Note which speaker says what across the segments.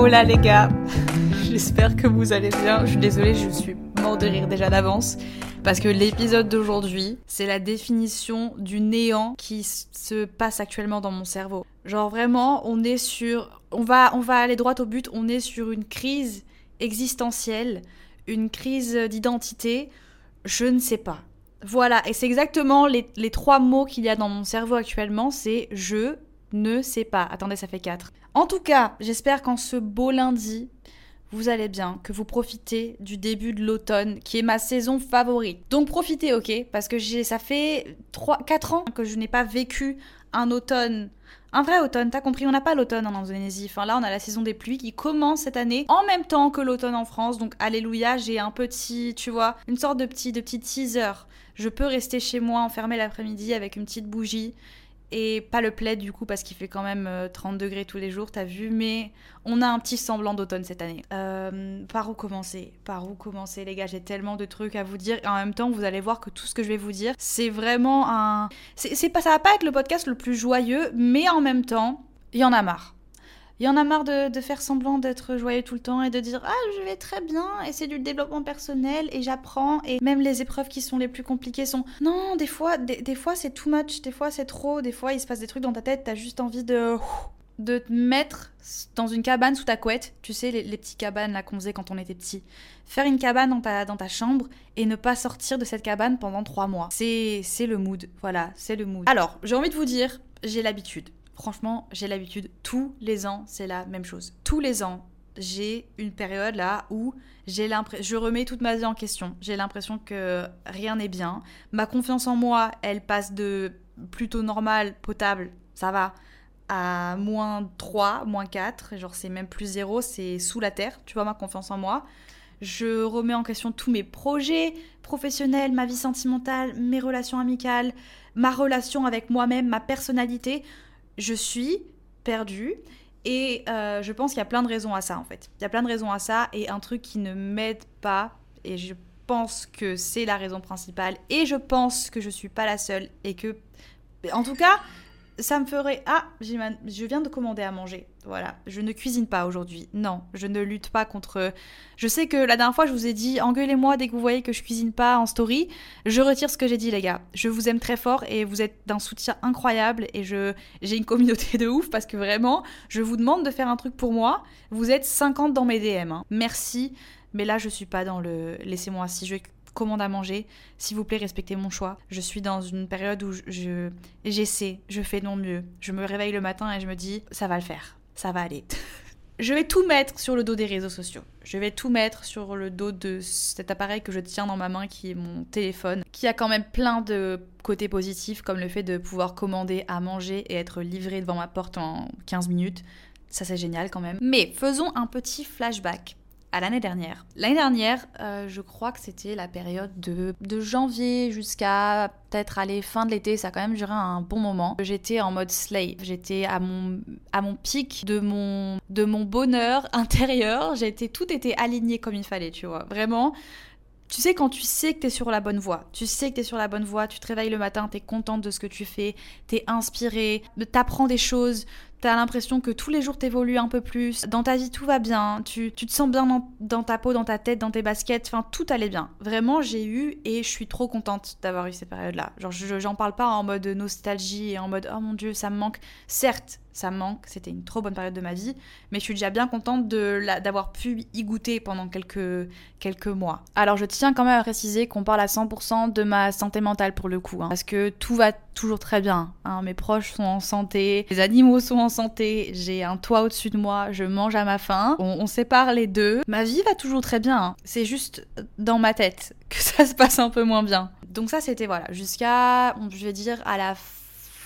Speaker 1: Hola les gars, j'espère que vous allez bien. Je suis désolée, je suis mort de rire déjà d'avance. Parce que l'épisode d'aujourd'hui, c'est la définition du néant qui se passe actuellement dans mon cerveau. Genre vraiment, on est sur... On va, on va aller droit au but, on est sur une crise existentielle, une crise d'identité, je ne sais pas. Voilà, et c'est exactement les trois mots qu'il y a dans mon cerveau actuellement, c'est je ne sais pas. Attendez, ça fait quatre. En tout cas, j'espère qu'en ce beau lundi, vous allez bien, que vous profitez du début de l'automne, qui est ma saison favorite. Donc profitez, ok? Parce que ça fait 3, 4 ans que je n'ai pas vécu un automne. Un vrai automne, t'as compris, on n'a pas l'automne en Indonésie. Enfin là, on a la saison des pluies qui commence cette année en même temps que l'automne en France. Donc alléluia, j'ai un petit, tu vois, une sorte de petit, de petit teaser. Je peux rester chez moi enfermé l'après-midi avec une petite bougie et pas le plaid du coup parce qu'il fait quand même 30 euh, degrés tous les jours, t'as vu, mais on a un petit semblant d'automne cette année. Euh, par où commencer? Par où commencer les gars? J'ai tellement de trucs à vous dire et en même temps vous allez voir que tout ce que je vais vous dire c'est vraiment un... C'est pas, ça va pas être le podcast le plus joyeux, mais en même temps, il y en a marre. Il y en a marre de, faire semblant d'être joyeux tout le temps et de dire Ah, je vais très bien, et c'est du développement personnel, et j'apprends, et même les épreuves qui sont les plus compliquées sont. Non, des fois, des, fois c'est too much, des fois c'est trop, des fois il se passe des trucs dans ta tête, t'as juste envie de de te mettre dans une cabane sous ta couette, tu sais, les, petites cabanes là qu'on faisait quand on était petit. Faire une cabane dans ta, dans ta chambre et ne pas sortir de cette cabane pendant trois mois. C'est le mood, voilà, c'est le mood. Alors, j'ai envie de vous dire, j'ai l'habitude. Franchement, j'ai l'habitude, tous les ans, c'est la même chose. Tous les ans, j'ai une période là où j'ai je remets toute ma vie en question. J'ai l'impression que rien n'est bien. Ma confiance en moi, elle passe de plutôt normal, potable, ça va, à moins 3, moins 4. Genre, c'est même plus 0, c'est sous la terre, tu vois, ma confiance en moi. Je remets en question tous mes projets professionnels, ma vie sentimentale, mes relations amicales, ma relation avec moi-même, ma personnalité je suis perdue. Et euh, je pense qu'il y a plein de raisons à ça, en fait. Il y a plein de raisons à ça. Et un truc qui ne m'aide pas, et je pense que c'est la raison principale, et je pense que je suis pas la seule, et que. En tout cas, ça me ferait. Ah, je viens de commander à manger. Voilà, je ne cuisine pas aujourd'hui. Non, je ne lutte pas contre. Je sais que la dernière fois, je vous ai dit engueulez-moi dès que vous voyez que je cuisine pas en story. Je retire ce que j'ai dit, les gars. Je vous aime très fort et vous êtes d'un soutien incroyable et je j'ai une communauté de ouf parce que vraiment, je vous demande de faire un truc pour moi. Vous êtes 50 dans mes DM. Hein. Merci. Mais là, je suis pas dans le laissez-moi si je commande à manger. S'il vous plaît, respectez mon choix. Je suis dans une période où je j'essaie, je fais non mieux. Je me réveille le matin et je me dis ça va le faire, ça va aller. je vais tout mettre sur le dos des réseaux sociaux. Je vais tout mettre sur le dos de cet appareil que je tiens dans ma main qui est mon téléphone, qui a quand même plein de côtés positifs comme le fait de pouvoir commander à manger et être livré devant ma porte en 15 minutes. Ça c'est génial quand même. Mais faisons un petit flashback à l'année dernière. L'année dernière, euh, je crois que c'était la période de, de janvier jusqu'à peut-être aller fin de l'été, ça a quand même duré un bon moment. J'étais en mode slave, j'étais à mon, à mon pic de mon, de mon bonheur intérieur, j'étais tout était aligné comme il fallait, tu vois. Vraiment, tu sais, quand tu sais que tu es sur la bonne voie, tu sais que tu sur la bonne voie, tu te réveilles le matin, tu es contente de ce que tu fais, tu es inspiré, t'apprends des choses, T'as l'impression que tous les jours t'évolues un peu plus. Dans ta vie, tout va bien. Tu, tu te sens bien dans, ta peau, dans ta tête, dans tes baskets. Enfin, tout allait bien. Vraiment, j'ai eu et je suis trop contente d'avoir eu cette période-là. Genre, j'en parle pas en mode nostalgie et en mode oh mon dieu, ça me manque. Certes, ça me manque. C'était une trop bonne période de ma vie. Mais je suis déjà bien contente d'avoir pu y goûter pendant quelques, quelques mois. Alors, je tiens quand même à préciser qu'on parle à 100% de ma santé mentale pour le coup. Hein, parce que tout va toujours très bien. Hein. Mes proches sont en santé, les animaux sont en santé, j'ai un toit au-dessus de moi, je mange à ma faim. On, sépare les deux. Ma vie va toujours très bien. Hein. C'est juste dans ma tête que ça se passe un peu moins bien. Donc ça, c'était voilà, jusqu'à, je vais dire, à la fin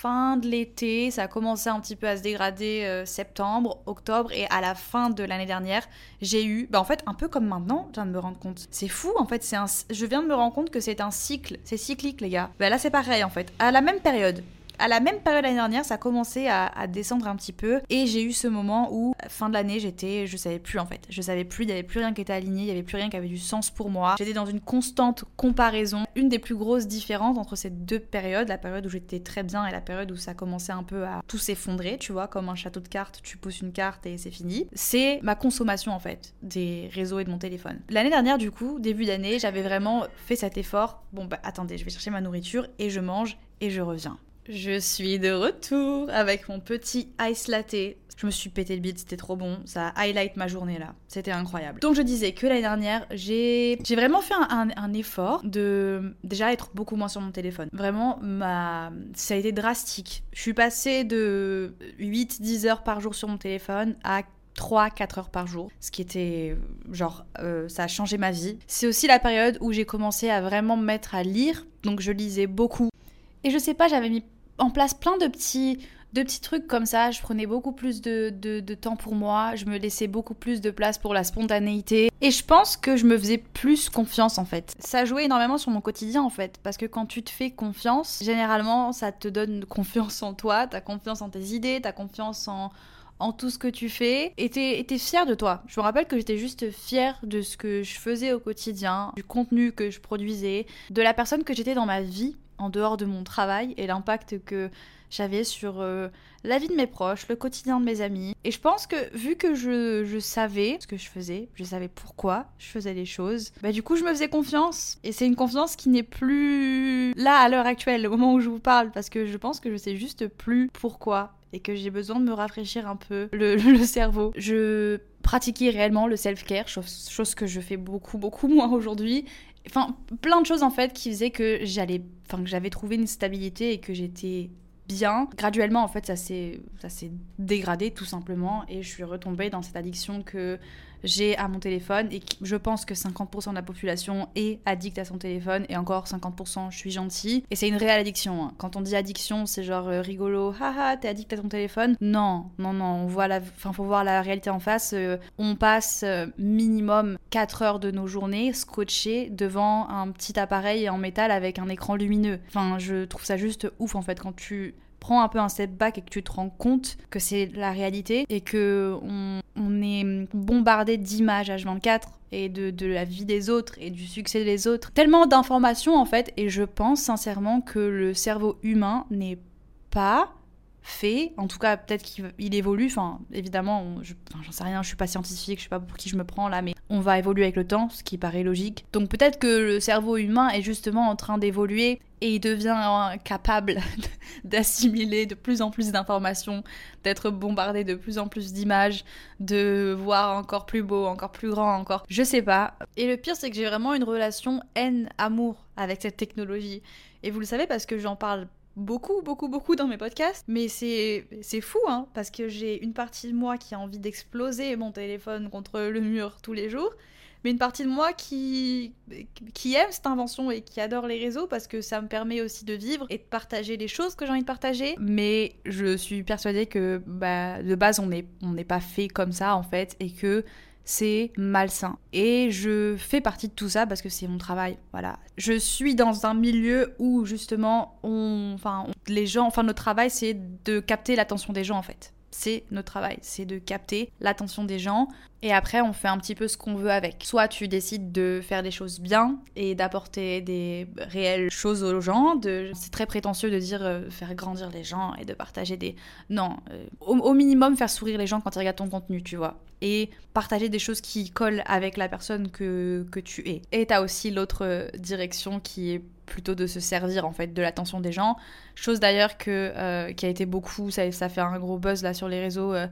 Speaker 1: de l'été, ça a commencé un petit peu à se dégrader euh, septembre, octobre, et à la fin de l'année dernière, j'ai eu, bah en fait, un peu comme maintenant, je viens de me rendre compte. C'est fou, en fait, c'est un, je viens de me rendre compte que c'est un cycle, c'est cyclique, les gars. Bah là, c'est pareil, en fait, à la même période à la même période l'année dernière, ça a commencé à, descendre un petit peu. Et j'ai eu ce moment où, fin de l'année, j'étais, je savais plus en fait. Je savais plus, il n'y avait plus rien qui était aligné, il n'y avait plus rien qui avait du sens pour moi. J'étais dans une constante comparaison. Une des plus grosses différences entre ces deux périodes, la période où j'étais très bien et la période où ça commençait un peu à tout s'effondrer, tu vois, comme un château de cartes, tu pousses une carte et c'est fini. C'est ma consommation en fait des réseaux et de mon téléphone. L'année dernière, du coup, début d'année, j'avais vraiment fait cet effort. Bon, bah attendez, je vais chercher ma nourriture et je mange et je reviens. Je suis de retour avec mon petit ice latte. Je me suis pété le bide, c'était trop bon. Ça highlight ma journée là. C'était incroyable. Donc je disais que l'année dernière, j'ai vraiment fait un, effort de déjà être beaucoup moins sur mon téléphone. Vraiment, ma... ça a été drastique. Je suis passée de 8-10 heures par jour sur mon téléphone à 3-4 heures par jour, ce qui était genre, euh, ça a changé ma vie. C'est aussi la période où j'ai commencé à vraiment me mettre à lire, donc je lisais beaucoup. Et je sais pas, j'avais mis en place plein de petits, de petits trucs comme ça. Je prenais beaucoup plus de, de, temps pour moi. Je me laissais beaucoup plus de place pour la spontanéité. Et je pense que je me faisais plus confiance en fait. Ça jouait énormément sur mon quotidien en fait. Parce que quand tu te fais confiance, généralement ça te donne confiance en toi, t'as confiance en tes idées, t'as confiance en, en tout ce que tu fais et t'es fière de toi. Je me rappelle que j'étais juste fière de ce que je faisais au quotidien, du contenu que je produisais, de la personne que j'étais dans ma vie en dehors de mon travail et l'impact que j'avais sur euh, la vie de mes proches, le quotidien de mes amis. Et je pense que vu que je, savais ce que je faisais, je savais pourquoi je faisais les choses, bah du coup je me faisais confiance. Et c'est une confiance qui n'est plus là à l'heure actuelle, au moment où je vous parle, parce que je pense que je sais juste plus pourquoi et que j'ai besoin de me rafraîchir un peu le, cerveau. Je pratiquais réellement le self-care, chose, chose que je fais beaucoup beaucoup moins aujourd'hui Enfin, plein de choses en fait qui faisaient que j'allais, enfin que j'avais trouvé une stabilité et que j'étais bien. Graduellement, en fait, ça s'est, ça s'est dégradé tout simplement et je suis retombée dans cette addiction que j'ai à mon téléphone et je pense que 50% de la population est addict à son téléphone et encore 50% je suis gentille. Et c'est une réelle addiction. Hein. Quand on dit addiction, c'est genre euh, rigolo, haha, t'es addict à ton téléphone. Non, non, non, on voit la, enfin, faut voir la réalité en face. Euh, on passe euh, minimum 4 heures de nos journées scotchés devant un petit appareil en métal avec un écran lumineux. Enfin, je trouve ça juste ouf en fait quand tu prends un peu un step back et que tu te rends compte que c'est la réalité et que on, est bombardé d'images H24 et de, de, la vie des autres et du succès des autres. Tellement d'informations en fait et je pense sincèrement que le cerveau humain n'est pas fait, en tout cas peut-être qu'il évolue, enfin évidemment, j'en sais rien, je suis pas scientifique, je sais pas pour qui je me prends là, mais on va évoluer avec le temps, ce qui paraît logique. Donc peut-être que le cerveau humain est justement en train d'évoluer et il devient capable d'assimiler de plus en plus d'informations, d'être bombardé de plus en plus d'images, de voir encore plus beau, encore plus grand, encore... Je sais pas. Et le pire c'est que j'ai vraiment une relation haine-amour avec cette technologie. Et vous le savez parce que j'en parle beaucoup, beaucoup, beaucoup dans mes podcasts. Mais c'est, fou, hein, parce que j'ai une partie de moi qui a envie d'exploser mon téléphone contre le mur tous les jours. Mais une partie de moi qui, qui aime cette invention et qui adore les réseaux parce que ça me permet aussi de vivre et de partager les choses que j'ai envie de partager. Mais je suis persuadée que bah, de base, on n'est on n'est pas fait comme ça en fait et que c'est malsain. Et je fais partie de tout ça parce que c'est mon travail. Voilà. Je suis dans un milieu où justement, on, enfin, les gens, enfin, notre travail, c'est de capter l'attention des gens en fait c'est notre travail, c'est de capter l'attention des gens et après on fait un petit peu ce qu'on veut avec. Soit tu décides de faire des choses bien et d'apporter des réelles choses aux gens, c'est très prétentieux de dire euh, faire grandir les gens et de partager des... Non, euh, au, minimum faire sourire les gens quand ils regardent ton contenu, tu vois. Et partager des choses qui collent avec la personne que, que tu es. Et t'as aussi l'autre euh, direction qui est plutôt de se servir en fait de l'attention des gens. Chose d'ailleurs que euh, qui a été beaucoup, ça, fait un gros buzz là sur les réseaux. Euh,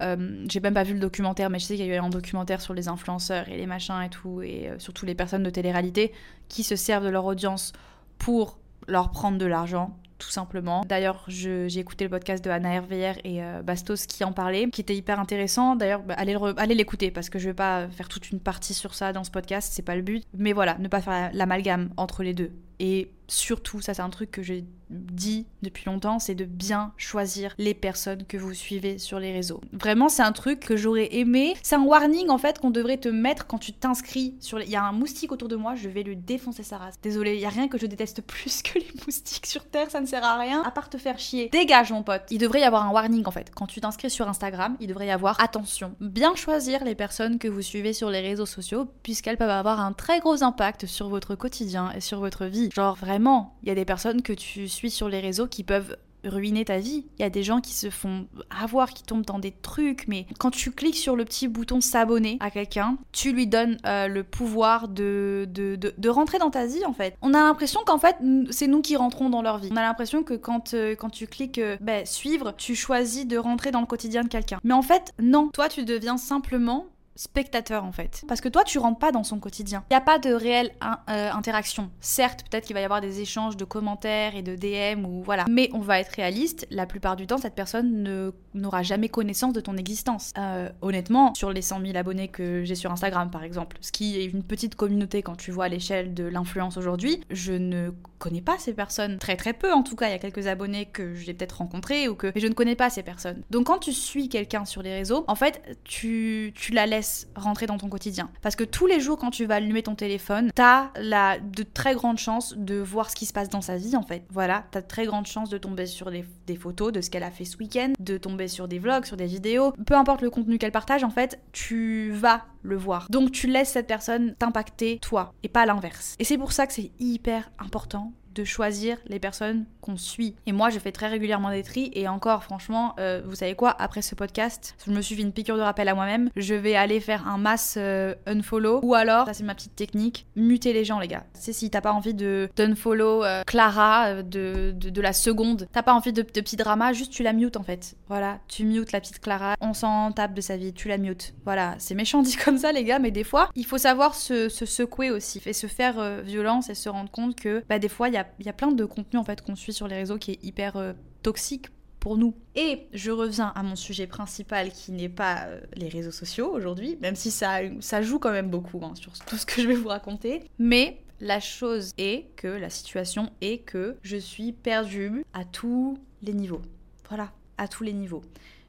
Speaker 1: euh, j'ai même pas vu le documentaire, mais je sais qu'il y a eu un documentaire sur les influenceurs et les machins et tout, et surtout les personnes de télé-réalité qui se servent de leur audience pour leur prendre de l'argent tout simplement. D'ailleurs, j'ai écouté le podcast de Anna RVR et euh, Bastos qui en parlait, qui était hyper intéressant. D'ailleurs, bah, allez l'écouter parce que je vais pas faire toute une partie sur ça dans ce podcast, c'est pas le but. Mais voilà, ne pas faire l'amalgame entre les deux. Et surtout, ça c'est un truc que j'ai dit depuis longtemps, c'est de bien choisir les personnes que vous suivez sur les réseaux. Vraiment, c'est un truc que j'aurais aimé. C'est un warning en fait qu'on devrait te mettre quand tu t'inscris sur. Il y a un moustique autour de moi, je vais lui défoncer sa race. Désolé, il y a rien que je déteste plus que les moustiques sur Terre, ça ne sert à rien à part te faire chier. Dégage mon pote. Il devrait y avoir un warning en fait. Quand tu t'inscris sur Instagram, il devrait y avoir attention. Bien choisir les personnes que vous suivez sur les réseaux sociaux puisqu'elles peuvent avoir un très gros impact sur votre quotidien et sur votre vie. Genre vraiment, il y a des personnes que tu suis sur les réseaux qui peuvent ruiner ta vie. Il y a des gens qui se font avoir, qui tombent dans des trucs, mais quand tu cliques sur le petit bouton s'abonner à quelqu'un, tu lui donnes euh, le pouvoir de de, de, rentrer dans ta vie en fait. On a l'impression qu'en fait, c'est nous qui rentrons dans leur vie. On a l'impression que quand, euh, tu cliques euh, ben, suivre, tu choisis de rentrer dans le quotidien de quelqu'un. Mais en fait, non. Toi, tu deviens simplement spectateur en fait. Parce que toi, tu rentres pas dans son quotidien. Il n'y a pas de réelle euh, interaction. Certes, peut-être qu'il va y avoir des échanges de commentaires et de DM ou voilà. Mais on va être réaliste, la plupart du temps, cette personne ne n'aura jamais connaissance de ton existence. Euh, honnêtement, sur les 100 000 abonnés que j'ai sur Instagram par exemple, ce qui est une petite communauté quand tu vois l'échelle de l'influence aujourd'hui, je ne connais pas ces personnes. Très très peu en tout cas, il y a quelques abonnés que j'ai peut-être rencontrés ou que... Mais je ne connais pas ces personnes. Donc quand tu suis quelqu'un sur les réseaux, en fait, tu, tu la laisses rentrer dans ton quotidien. Parce que tous les jours quand tu vas allumer ton téléphone, t'as la, de très grandes chances de voir ce qui se passe dans sa vie en fait. Voilà, t'as de très grandes chances de tomber sur des, des photos de ce qu'elle a fait ce week-end, de tomber sur des vlogs, sur des vidéos. Peu importe le contenu qu'elle partage, en fait, tu vas le voir. Donc tu laisses cette personne t'impacter toi et pas l'inverse. Et c'est pour ça que c'est hyper important de choisir les personnes qu'on suit. Et moi, je fais très régulièrement des tris. Et encore, franchement, euh, vous savez quoi Après ce podcast, je me suis fait une piqûre de rappel à moi-même. Je vais aller faire un mass euh, unfollow. Ou alors, ça c'est ma petite technique, muter les gens, les gars. C'est si t'as pas envie de d'unfollow euh, Clara de, de, la seconde, t'as pas envie de, de petits dramas, juste tu la mutes en fait. Voilà, tu mutes la petite Clara. On s'en tape de sa vie, tu la mutes. Voilà, c'est méchant dit comme ça, les gars, mais des fois, il faut savoir se, se secouer aussi et se faire violence et se rendre compte que bah, des fois, il y a il y a plein de contenu en fait qu'on suit sur les réseaux qui est hyper euh, toxique pour nous. Et je reviens à mon sujet principal qui n'est pas euh, les réseaux sociaux aujourd'hui, même si ça, joue quand même beaucoup hein, sur tout ce que je vais vous raconter. Mais la chose est que, la situation est que je suis perdue à tous les niveaux. Voilà, à tous les niveaux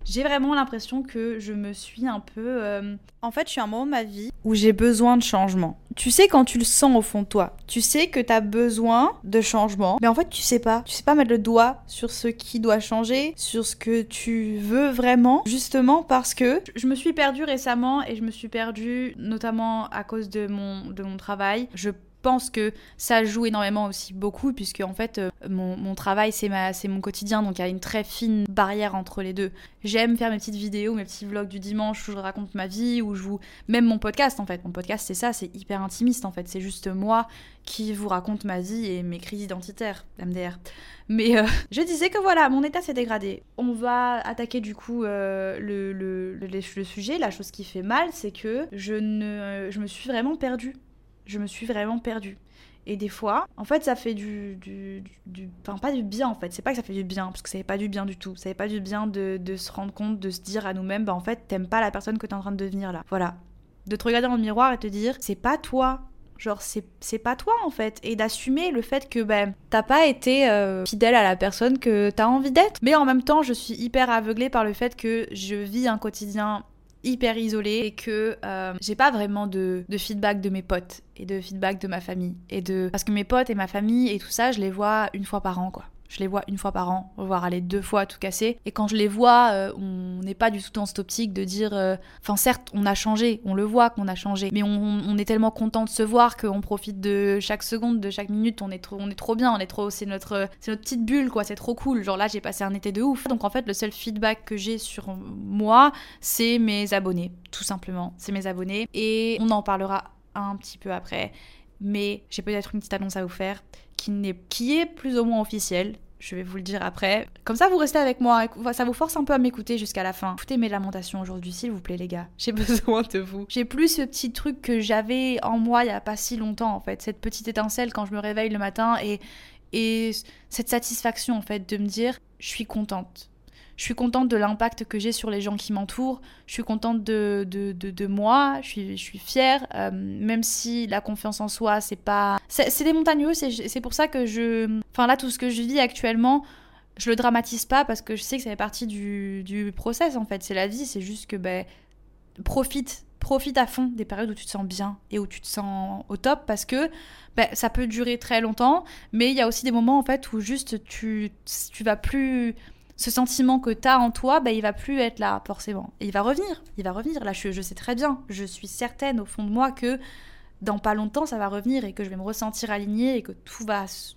Speaker 1: j'ai vraiment l'impression que je me suis un peu... Euh, en fait, je suis à un moment de ma vie où j'ai besoin de changement. Tu sais quand tu le sens au fond de toi. Tu sais que tu as besoin de changement. Mais en fait, tu sais pas. Tu sais pas mettre le doigt sur ce qui doit changer, sur ce que tu veux vraiment. Justement parce que je me suis perdue récemment et je me suis perdue notamment à cause de mon, de mon travail. Je pense que ça joue énormément aussi beaucoup, puisque en fait, euh, mon, travail, c'est mon quotidien, donc il y a une très fine barrière entre les deux. J'aime faire mes petites vidéos, mes petits vlogs du dimanche où je raconte ma vie, où je vous. Même mon podcast, en fait. Mon podcast, c'est ça, c'est hyper intimiste, en fait. C'est juste moi qui vous raconte ma vie et mes crises identitaires, MDR. Mais euh, je disais que voilà, mon état s'est dégradé. On va attaquer du coup euh, le, sujet. La chose qui fait mal, c'est que je, ne, je me suis vraiment perdue je me suis vraiment perdue. Et des fois, en fait, ça fait du, du, du, Enfin, pas du bien, en fait. C'est pas que ça fait du bien, parce que ça fait pas du bien du tout. Ça fait pas du bien de, de se rendre compte, de se dire à nous-mêmes, bah en fait, t'aimes pas la personne que t'es en train de devenir là. Voilà. De te regarder dans le miroir et te dire, c'est pas toi. Genre, c'est pas toi, en fait. Et d'assumer le fait que, ben, t'as pas été euh, fidèle à la personne que t'as envie d'être. Mais en même temps, je suis hyper aveuglée par le fait que je vis un quotidien hyper isolée et que euh, j'ai pas vraiment de, de, feedback de mes potes et de feedback de ma famille et de parce que mes potes et ma famille et tout ça je les vois une fois par an quoi je les vois une fois par an, voire aller deux fois tout casser. Et quand je les vois, euh, on n'est pas du tout dans cette optique de dire. euh, Enfin, certes, on a changé, on le voit qu'on a changé, mais on, est tellement content de se voir qu'on profite de chaque seconde, de chaque minute. On est trop, on est trop bien, on est trop. C'est notre, c'est notre petite bulle, quoi. C'est trop cool. Genre là, j'ai passé un été de ouf. Donc en fait, le seul feedback que j'ai sur moi, c'est mes abonnés, tout simplement. C'est mes abonnés. Et on en parlera un petit peu après mais j'ai peut-être une petite annonce à vous faire qui, qui est plus ou moins officielle. Je vais vous le dire après. Comme ça, vous restez avec moi. Ça vous force un peu à m'écouter jusqu'à la fin. Écoutez mes lamentations aujourd'hui, s'il vous plaît, les gars. J'ai besoin de vous. J'ai plus ce petit truc que j'avais en moi il y a pas si longtemps, en fait. Cette petite étincelle quand je me réveille le matin et, Et cette satisfaction, en fait, de me dire, je suis contente. Je suis contente de l'impact que j'ai sur les gens qui m'entourent. Je suis contente de, de, de, moi. Je suis, je suis fière. Euh, même si la confiance en soi, c'est pas. C'est des montagnes russes c'est pour ça que je. Enfin, là, tout ce que je vis actuellement, je le dramatise pas parce que je sais que ça fait partie du, du process, en fait. C'est la vie. C'est juste que, ben, profite profite à fond des périodes où tu te sens bien et où tu te sens au top parce que ben, ça peut durer très longtemps, mais il y a aussi des moments en fait où juste tu, tu vas plus ce sentiment que tu as en toi, bah, il va plus être là forcément. Et il va revenir, il va revenir. Là, je, je, sais très bien, je suis certaine au fond de moi que dans pas longtemps, ça va revenir et que je vais me ressentir alignée et que tout va se,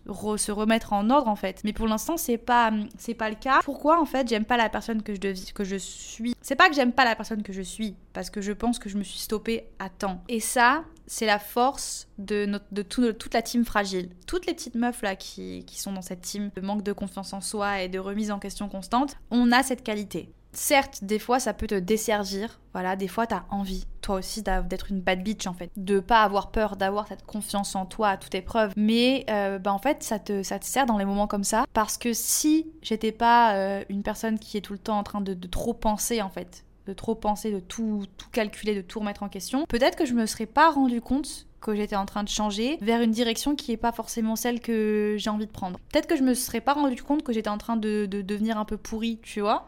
Speaker 1: remettre en ordre en fait. Mais pour l'instant, c'est pas c'est pas le cas. Pourquoi en fait j'aime pas la personne que je que je suis? C'est pas que j'aime pas la personne que je suis, parce que je pense que je me suis stoppée à temps. Et ça, c'est la force de, de, toute la team fragile. Toutes les petites meufs là qui, qui sont dans cette team de manque de confiance en soi et de remise en question constante, on a cette qualité. Certes, des fois, ça peut te desservir. Voilà, des fois, t'as envie, toi aussi, d'être une bad bitch, en fait. De pas avoir peur, d'avoir cette confiance en toi à toute épreuve. Mais, euh, bah, en fait, ça te, ça te sert dans les moments comme ça. Parce que si j'étais pas euh, une personne qui est tout le temps en train de, trop penser, en fait, de trop penser, de tout, tout calculer, de tout remettre en question, peut-être que je me serais pas rendu compte que j'étais en train de changer vers une direction qui n'est pas forcément celle que j'ai envie de prendre. Peut-être que je me serais pas rendu compte que j'étais en train de, de devenir un peu pourrie, tu vois.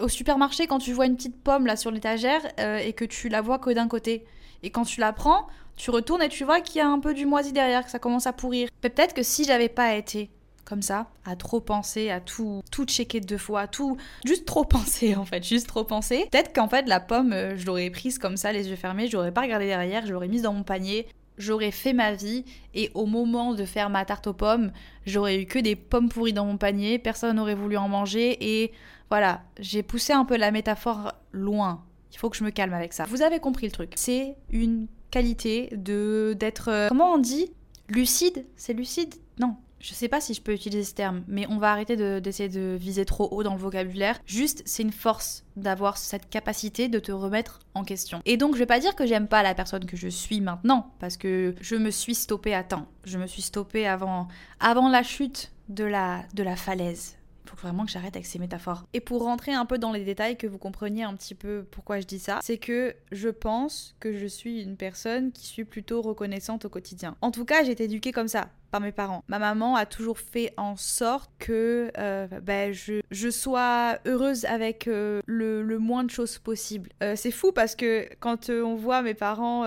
Speaker 1: Au supermarché, quand tu vois une petite pomme là sur l'étagère euh, et que tu la vois que d'un côté, et quand tu la prends, tu retournes et tu vois qu'il y a un peu du moisi derrière, que ça commence à pourrir. Peut-être que si j'avais pas été comme ça, à trop penser, à tout, tout checker deux fois, tout, juste trop penser en fait, juste trop penser. Peut-être qu'en fait la pomme, euh, je l'aurais prise comme ça, les yeux fermés, je l'aurais pas regardé derrière, je l'aurais mise dans mon panier, j'aurais fait ma vie et au moment de faire ma tarte aux pommes, j'aurais eu que des pommes pourries dans mon panier, personne n'aurait voulu en manger et voilà, j'ai poussé un peu la métaphore loin. Il faut que je me calme avec ça. Vous avez compris le truc. C'est une qualité de d'être euh, comment on dit? Lucide, c'est lucide? Non, je sais pas si je peux utiliser ce terme, mais on va arrêter d'essayer de, viser trop haut dans le vocabulaire. Juste, c'est une force d'avoir cette capacité de te remettre en question. Et donc, je vais pas dire que j'aime pas la personne que je suis maintenant, parce que je me suis stoppée à temps. Je me suis stoppée avant, avant la chute de la, de la falaise vraiment que j'arrête avec ces métaphores. Et pour rentrer un peu dans les détails, que vous compreniez un petit peu pourquoi je dis ça, c'est que je pense que je suis une personne qui suis plutôt reconnaissante au quotidien. En tout cas, j'ai été éduquée comme ça par mes parents. Ma maman a toujours fait en sorte que euh, ben, je, sois heureuse avec euh, le, moins de choses possible. Euh, c'est fou parce que quand on voit mes parents,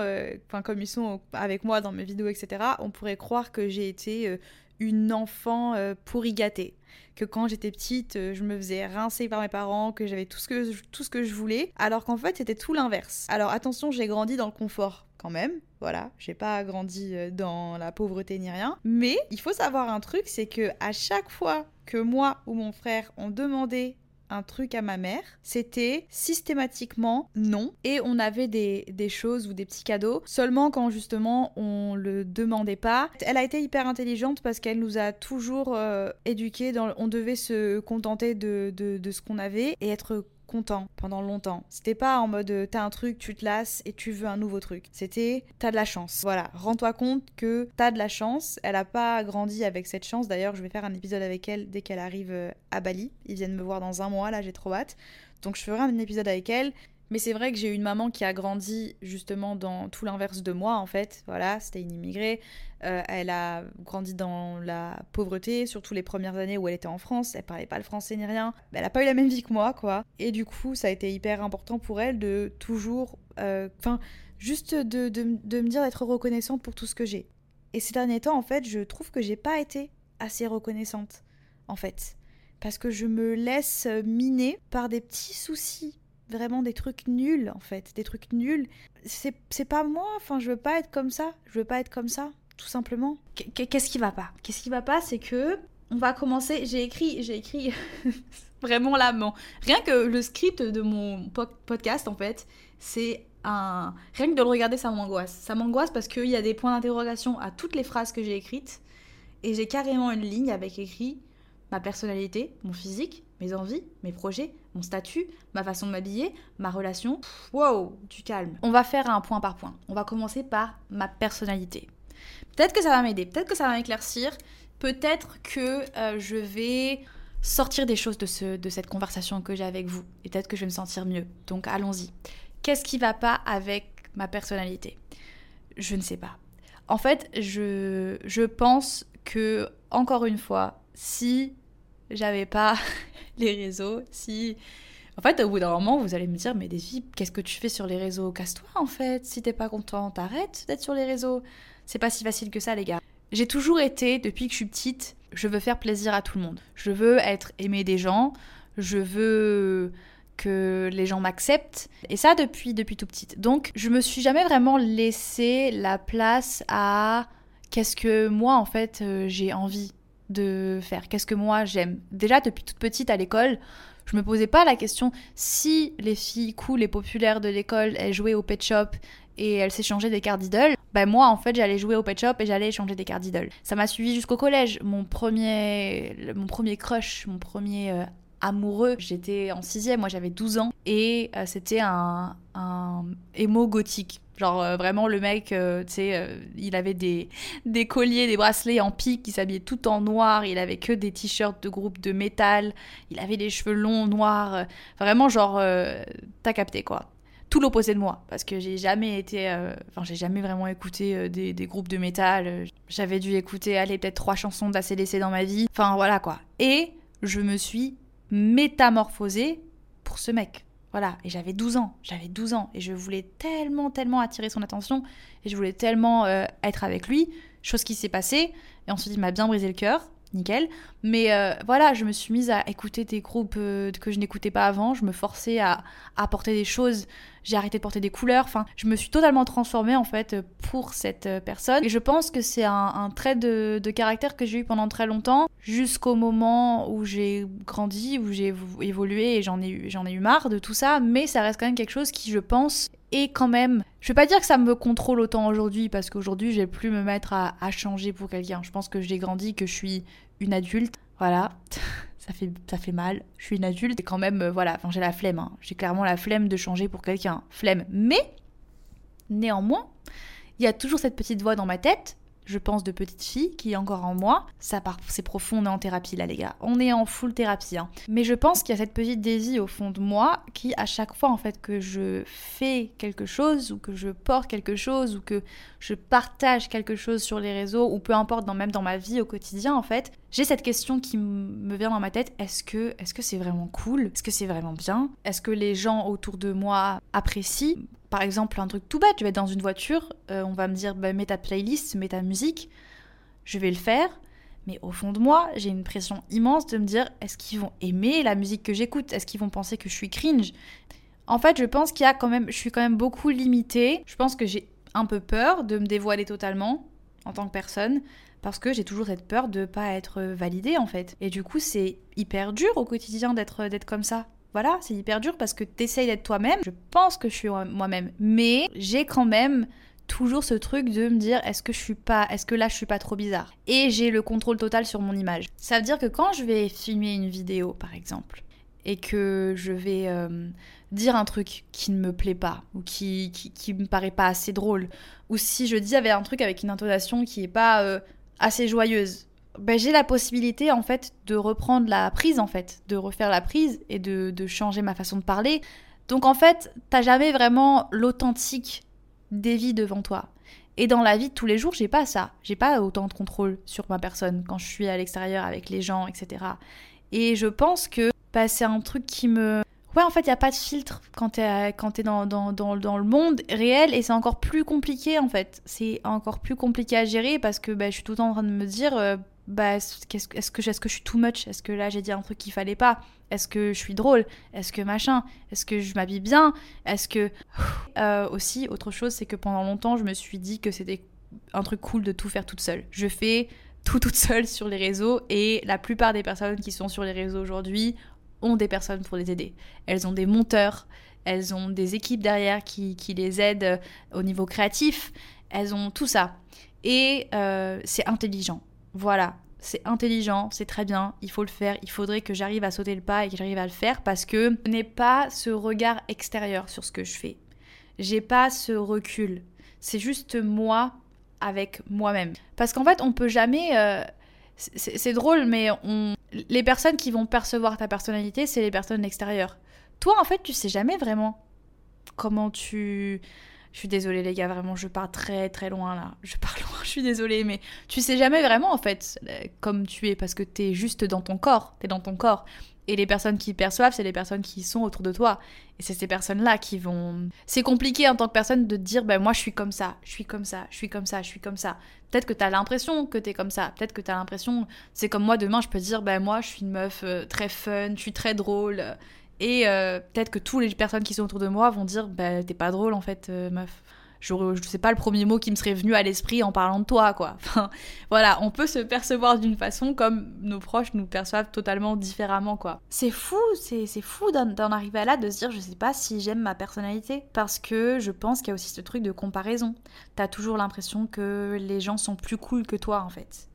Speaker 1: comme ils sont avec moi dans mes vidéos, etc., on pourrait croire que j'ai été une enfant pourri gâtée que quand j'étais petite, euh, je me faisais rincer par mes parents, que j'avais tout ce que, tout ce que je voulais, alors qu'en fait c'était tout l'inverse. Alors attention, j'ai grandi dans le confort quand même, voilà, j'ai pas grandi euh, dans la pauvreté ni rien, mais il faut savoir un truc, c'est que à chaque fois que moi ou mon frère ont demandé un truc à ma mère, c'était systématiquement non. Et on avait des, choses ou des petits cadeaux seulement quand justement on le demandait pas. Elle a été hyper intelligente parce qu'elle nous a toujours euh, éduqués. Dans, on devait se contenter de, de ce qu'on avait et être content pendant longtemps. C'était pas en mode euh, t'as un truc, tu te lasses et tu veux un nouveau truc. C'était t'as de la chance. Voilà, rends-toi compte que t'as de la chance. Elle a pas grandi avec cette chance. D'ailleurs, je vais faire un épisode avec elle dès qu'elle arrive euh, à Bali. Ils viennent me voir dans un mois, là j'ai trop hâte. Donc je ferai un épisode avec elle. Mais c'est vrai que j'ai une maman qui a grandi justement dans tout l'inverse de moi en fait. Voilà, c'était une immigrée. Euh, elle a grandi dans la pauvreté, surtout les premières années où elle était en France. Elle parlait pas le français ni rien. elle a pas eu la même vie que moi, quoi. Et du coup, ça a été hyper important pour elle de toujours. Euh, enfin, juste de, de, de me dire d'être reconnaissante pour tout ce que j'ai. Et ces derniers temps, en fait, je trouve que j'ai pas été assez reconnaissante, en fait. Parce que je me laisse miner par des petits soucis vraiment des trucs nuls en fait, des trucs nuls. C'est pas moi, enfin je veux pas être comme ça, je veux pas être comme ça, tout simplement. Qu'est-ce qui va pas? Qu'est-ce qui va pas C'est que on va commencer, j'ai écrit, j'ai écrit vraiment là, rien que le script de mon podcast en fait, c'est un rien que de le regarder ça m'angoisse. Ça m'angoisse parce qu'il y a des points d'interrogation à toutes les phrases que j'ai écrites et j'ai carrément une ligne avec écrit ma personnalité, mon physique, mes envies, mes projets, mon statut, ma façon de m'habiller, ma relation. wow, du calme. On va faire un point par point. On va commencer par ma personnalité. Peut-être que ça va m'aider, peut-être que ça va m'éclaircir, peut-être que euh, je vais sortir des choses de, ce, de cette conversation que j'ai avec vous. Et peut-être que je vais me sentir mieux. Donc allons-y. Qu'est-ce qui va pas avec ma personnalité? Je ne sais pas. En fait, je pense que, encore une fois, si j'avais pas les réseaux, si... En fait, au bout d'un moment, vous allez me dire, mais Davy, qu'est-ce que tu fais sur les réseaux? Casse-toi, en fait. Si t'es pas content, t'arrêtes d'être sur les réseaux. C'est pas si facile que ça, les gars. J'ai toujours été, depuis que je suis petite, je veux faire plaisir à tout le monde. Je veux être aimée des gens. Je veux que les gens m'acceptent. Et ça depuis, depuis tout petite. Donc, je me suis jamais vraiment laissé la place à qu'est-ce que moi, en fait, euh, j'ai envie de faire. Qu'est-ce que moi, j'aime? Déjà, depuis toute petite à l'école, je me posais pas la question si les filles cool et populaires de l'école, elles jouaient au pet shop et elles s'échangeaient des cartes d'idole, ben moi en fait j'allais jouer au pet shop et j'allais échanger des cartes d'idole. Ça m'a suivi jusqu'au collège. Mon premier, mon premier crush, mon premier euh, amoureux. J'étais en sixième, moi j'avais 12 ans, et euh, c'était un, un émo gothique. Genre euh, vraiment le mec, euh, tu sais, il avait des, des colliers, des bracelets en pique, il s'habillait tout en noir, il avait que des t-shirts de groupe de métal, il avait des cheveux longs, noirs, vraiment genre, t'as capté quoi tout l'opposé de moi parce que j'ai jamais été enfin j'ai jamais vraiment écouté des, des, groupes de métal j'avais dû écouter allez peut-être trois chansons d'ACDC dans ma vie enfin voilà quoi et je me suis métamorphosée pour ce mec. Voilà, et j'avais 12 ans, j'avais 12 ans, et je voulais tellement, tellement attirer son attention, et je voulais tellement euh, être avec lui, chose qui s'est passée, et ensuite il m'a bien brisé le cœur, nickel. Mais euh, voilà, je me suis mise à écouter des groupes euh, que je n'écoutais pas avant, je me forçais à, à porter des choses, j'ai arrêté de porter des couleurs, enfin, je me suis totalement transformée en fait pour cette euh, personne. Et je pense que c'est un, trait de, caractère que j'ai eu pendant très longtemps, jusqu'au moment où j'ai grandi, où j'ai évolué et j'en ai, eu, ai eu marre de tout ça, mais ça reste quand même quelque chose qui, je pense, est quand même. Je vais pas dire que ça me contrôle autant aujourd'hui, parce qu'aujourd'hui, j'ai plus me mettre à changer pour quelqu'un. Je pense que j'ai grandi, que je suis une adulte. Voilà. ça fait, ça fait mal. Je suis une adulte et quand même, euh, voilà, j'ai la flemme. Hein. J'ai clairement la flemme de changer pour quelqu'un. Flemme. Mais, néanmoins, il y a toujours cette petite voix dans ma tête je pense, de petite fille qui est encore en moi. Ça c'est profond, on est en thérapie là, les gars. On est en full thérapie. Hein. Mais je pense qu'il y a cette petite désir au fond de moi qui, à chaque fois, en fait, que je fais quelque chose ou que je porte quelque chose ou que je partage quelque chose sur les réseaux ou peu importe, même dans ma vie au quotidien, en fait, j'ai cette question qui me vient dans ma tête. Est-ce que c'est vraiment cool? Est-ce que c'est vraiment bien? Est-ce que les gens autour de moi apprécient? Par exemple, un truc tout bête, je vais être dans une voiture, euh, on va me dire bah, mets ta playlist, mets ta musique, je vais le faire, mais au fond de moi, j'ai une pression immense de me dire est-ce qu'ils vont aimer la musique que j'écoute? Est-ce qu'ils vont penser que je suis cringe? En fait, je pense qu'il y a quand même, je suis quand même beaucoup limitée. Je pense que j'ai un peu peur de me dévoiler totalement en tant que personne parce que j'ai toujours cette peur de pas être validée en fait. Et du coup, c'est hyper dur au quotidien d'être d'être comme ça. Voilà, c'est hyper dur parce que t'essayes d'être toi-même. Je pense que je suis moi-même, mais j'ai quand même toujours ce truc de me dire est-ce que je suis pas est-ce que là je suis pas trop bizarre? Et j'ai le contrôle total sur mon image. Ça veut dire que quand je vais filmer une vidéo par exemple et que je vais euh, dire un truc qui ne me plaît pas ou qui, qui, me paraît pas assez drôle ou si je dis avec un truc avec une intonation qui est pas euh, assez joyeuse ben, j'ai la possibilité en fait de reprendre la prise en fait, de refaire la prise et de, de changer ma façon de parler. Donc en fait, t'as jamais vraiment l'authentique vies devant toi. Et dans la vie de tous les jours, j'ai pas ça. J'ai pas autant de contrôle sur ma personne quand je suis à l'extérieur avec les gens, etc. Et je pense que bah, c'est un truc qui me. Ouais, en fait, il n'y a pas de filtre quand quand es dans, dans, dans, dans, le monde réel et c'est encore plus compliqué en fait. C'est encore plus compliqué à gérer parce que bah, je suis tout le temps en train de me dire euh, bah, est-ce est que, est que je suis too much? Est-ce que là j'ai dit un truc qu'il fallait pas? Est-ce que je suis drôle? Est-ce que machin? Est-ce que je m'habille bien? Est-ce que. Euh, aussi, autre chose, c'est que pendant longtemps, je me suis dit que c'était un truc cool de tout faire toute seule. Je fais tout toute seule sur les réseaux et la plupart des personnes qui sont sur les réseaux aujourd'hui ont des personnes pour les aider. Elles ont des monteurs, elles ont des équipes derrière qui, qui les aident au niveau créatif, elles ont tout ça. Et euh, c'est intelligent voilà, c'est intelligent, c'est très bien, il faut le faire, il faudrait que j'arrive à sauter le pas et que j'arrive à le faire parce que je n'ai pas ce regard extérieur sur ce que je fais. J'ai pas ce recul. C'est juste moi avec moi-même. Parce qu'en fait, on peut jamais. Euh, c'est drôle, mais les personnes qui vont percevoir ta personnalité, c'est les personnes extérieures. Toi, en fait, tu sais jamais vraiment comment tu. Je suis désolée, les gars, vraiment, je pars très très loin là. Je pars loin, je suis désolée, mais tu sais jamais vraiment, en fait, euh, comme tu es, parce que t'es juste dans ton corps. T'es dans ton corps. Et les personnes qui perçoivent, c'est les personnes qui sont autour de toi. Et c'est ces personnes-là qui vont. C'est compliqué en tant que personne de dire, ben moi je suis comme ça, je suis comme ça, je suis comme ça, je suis comme ça. Peut-être que t'as l'impression que t'es comme ça. Peut-être que t'as l'impression. C'est comme moi demain, je peux dire, ben moi je suis une meuf euh, très fun, je suis très drôle. Et euh, peut-être que toutes les personnes qui sont autour de moi vont dire, ben t'es pas drôle en fait, euh, meuf je, sais pas le premier mot qui me serait venu à l'esprit en parlant de toi, quoi. Enfin, voilà, on peut se percevoir d'une façon comme nos proches nous perçoivent totalement différemment, quoi. C'est fou, c'est fou d'en arriver là, de se dire, je sais pas si j'aime ma personnalité, parce que je pense qu'il y a aussi ce truc de comparaison. T'as toujours l'impression que les gens sont plus cool que toi, en fait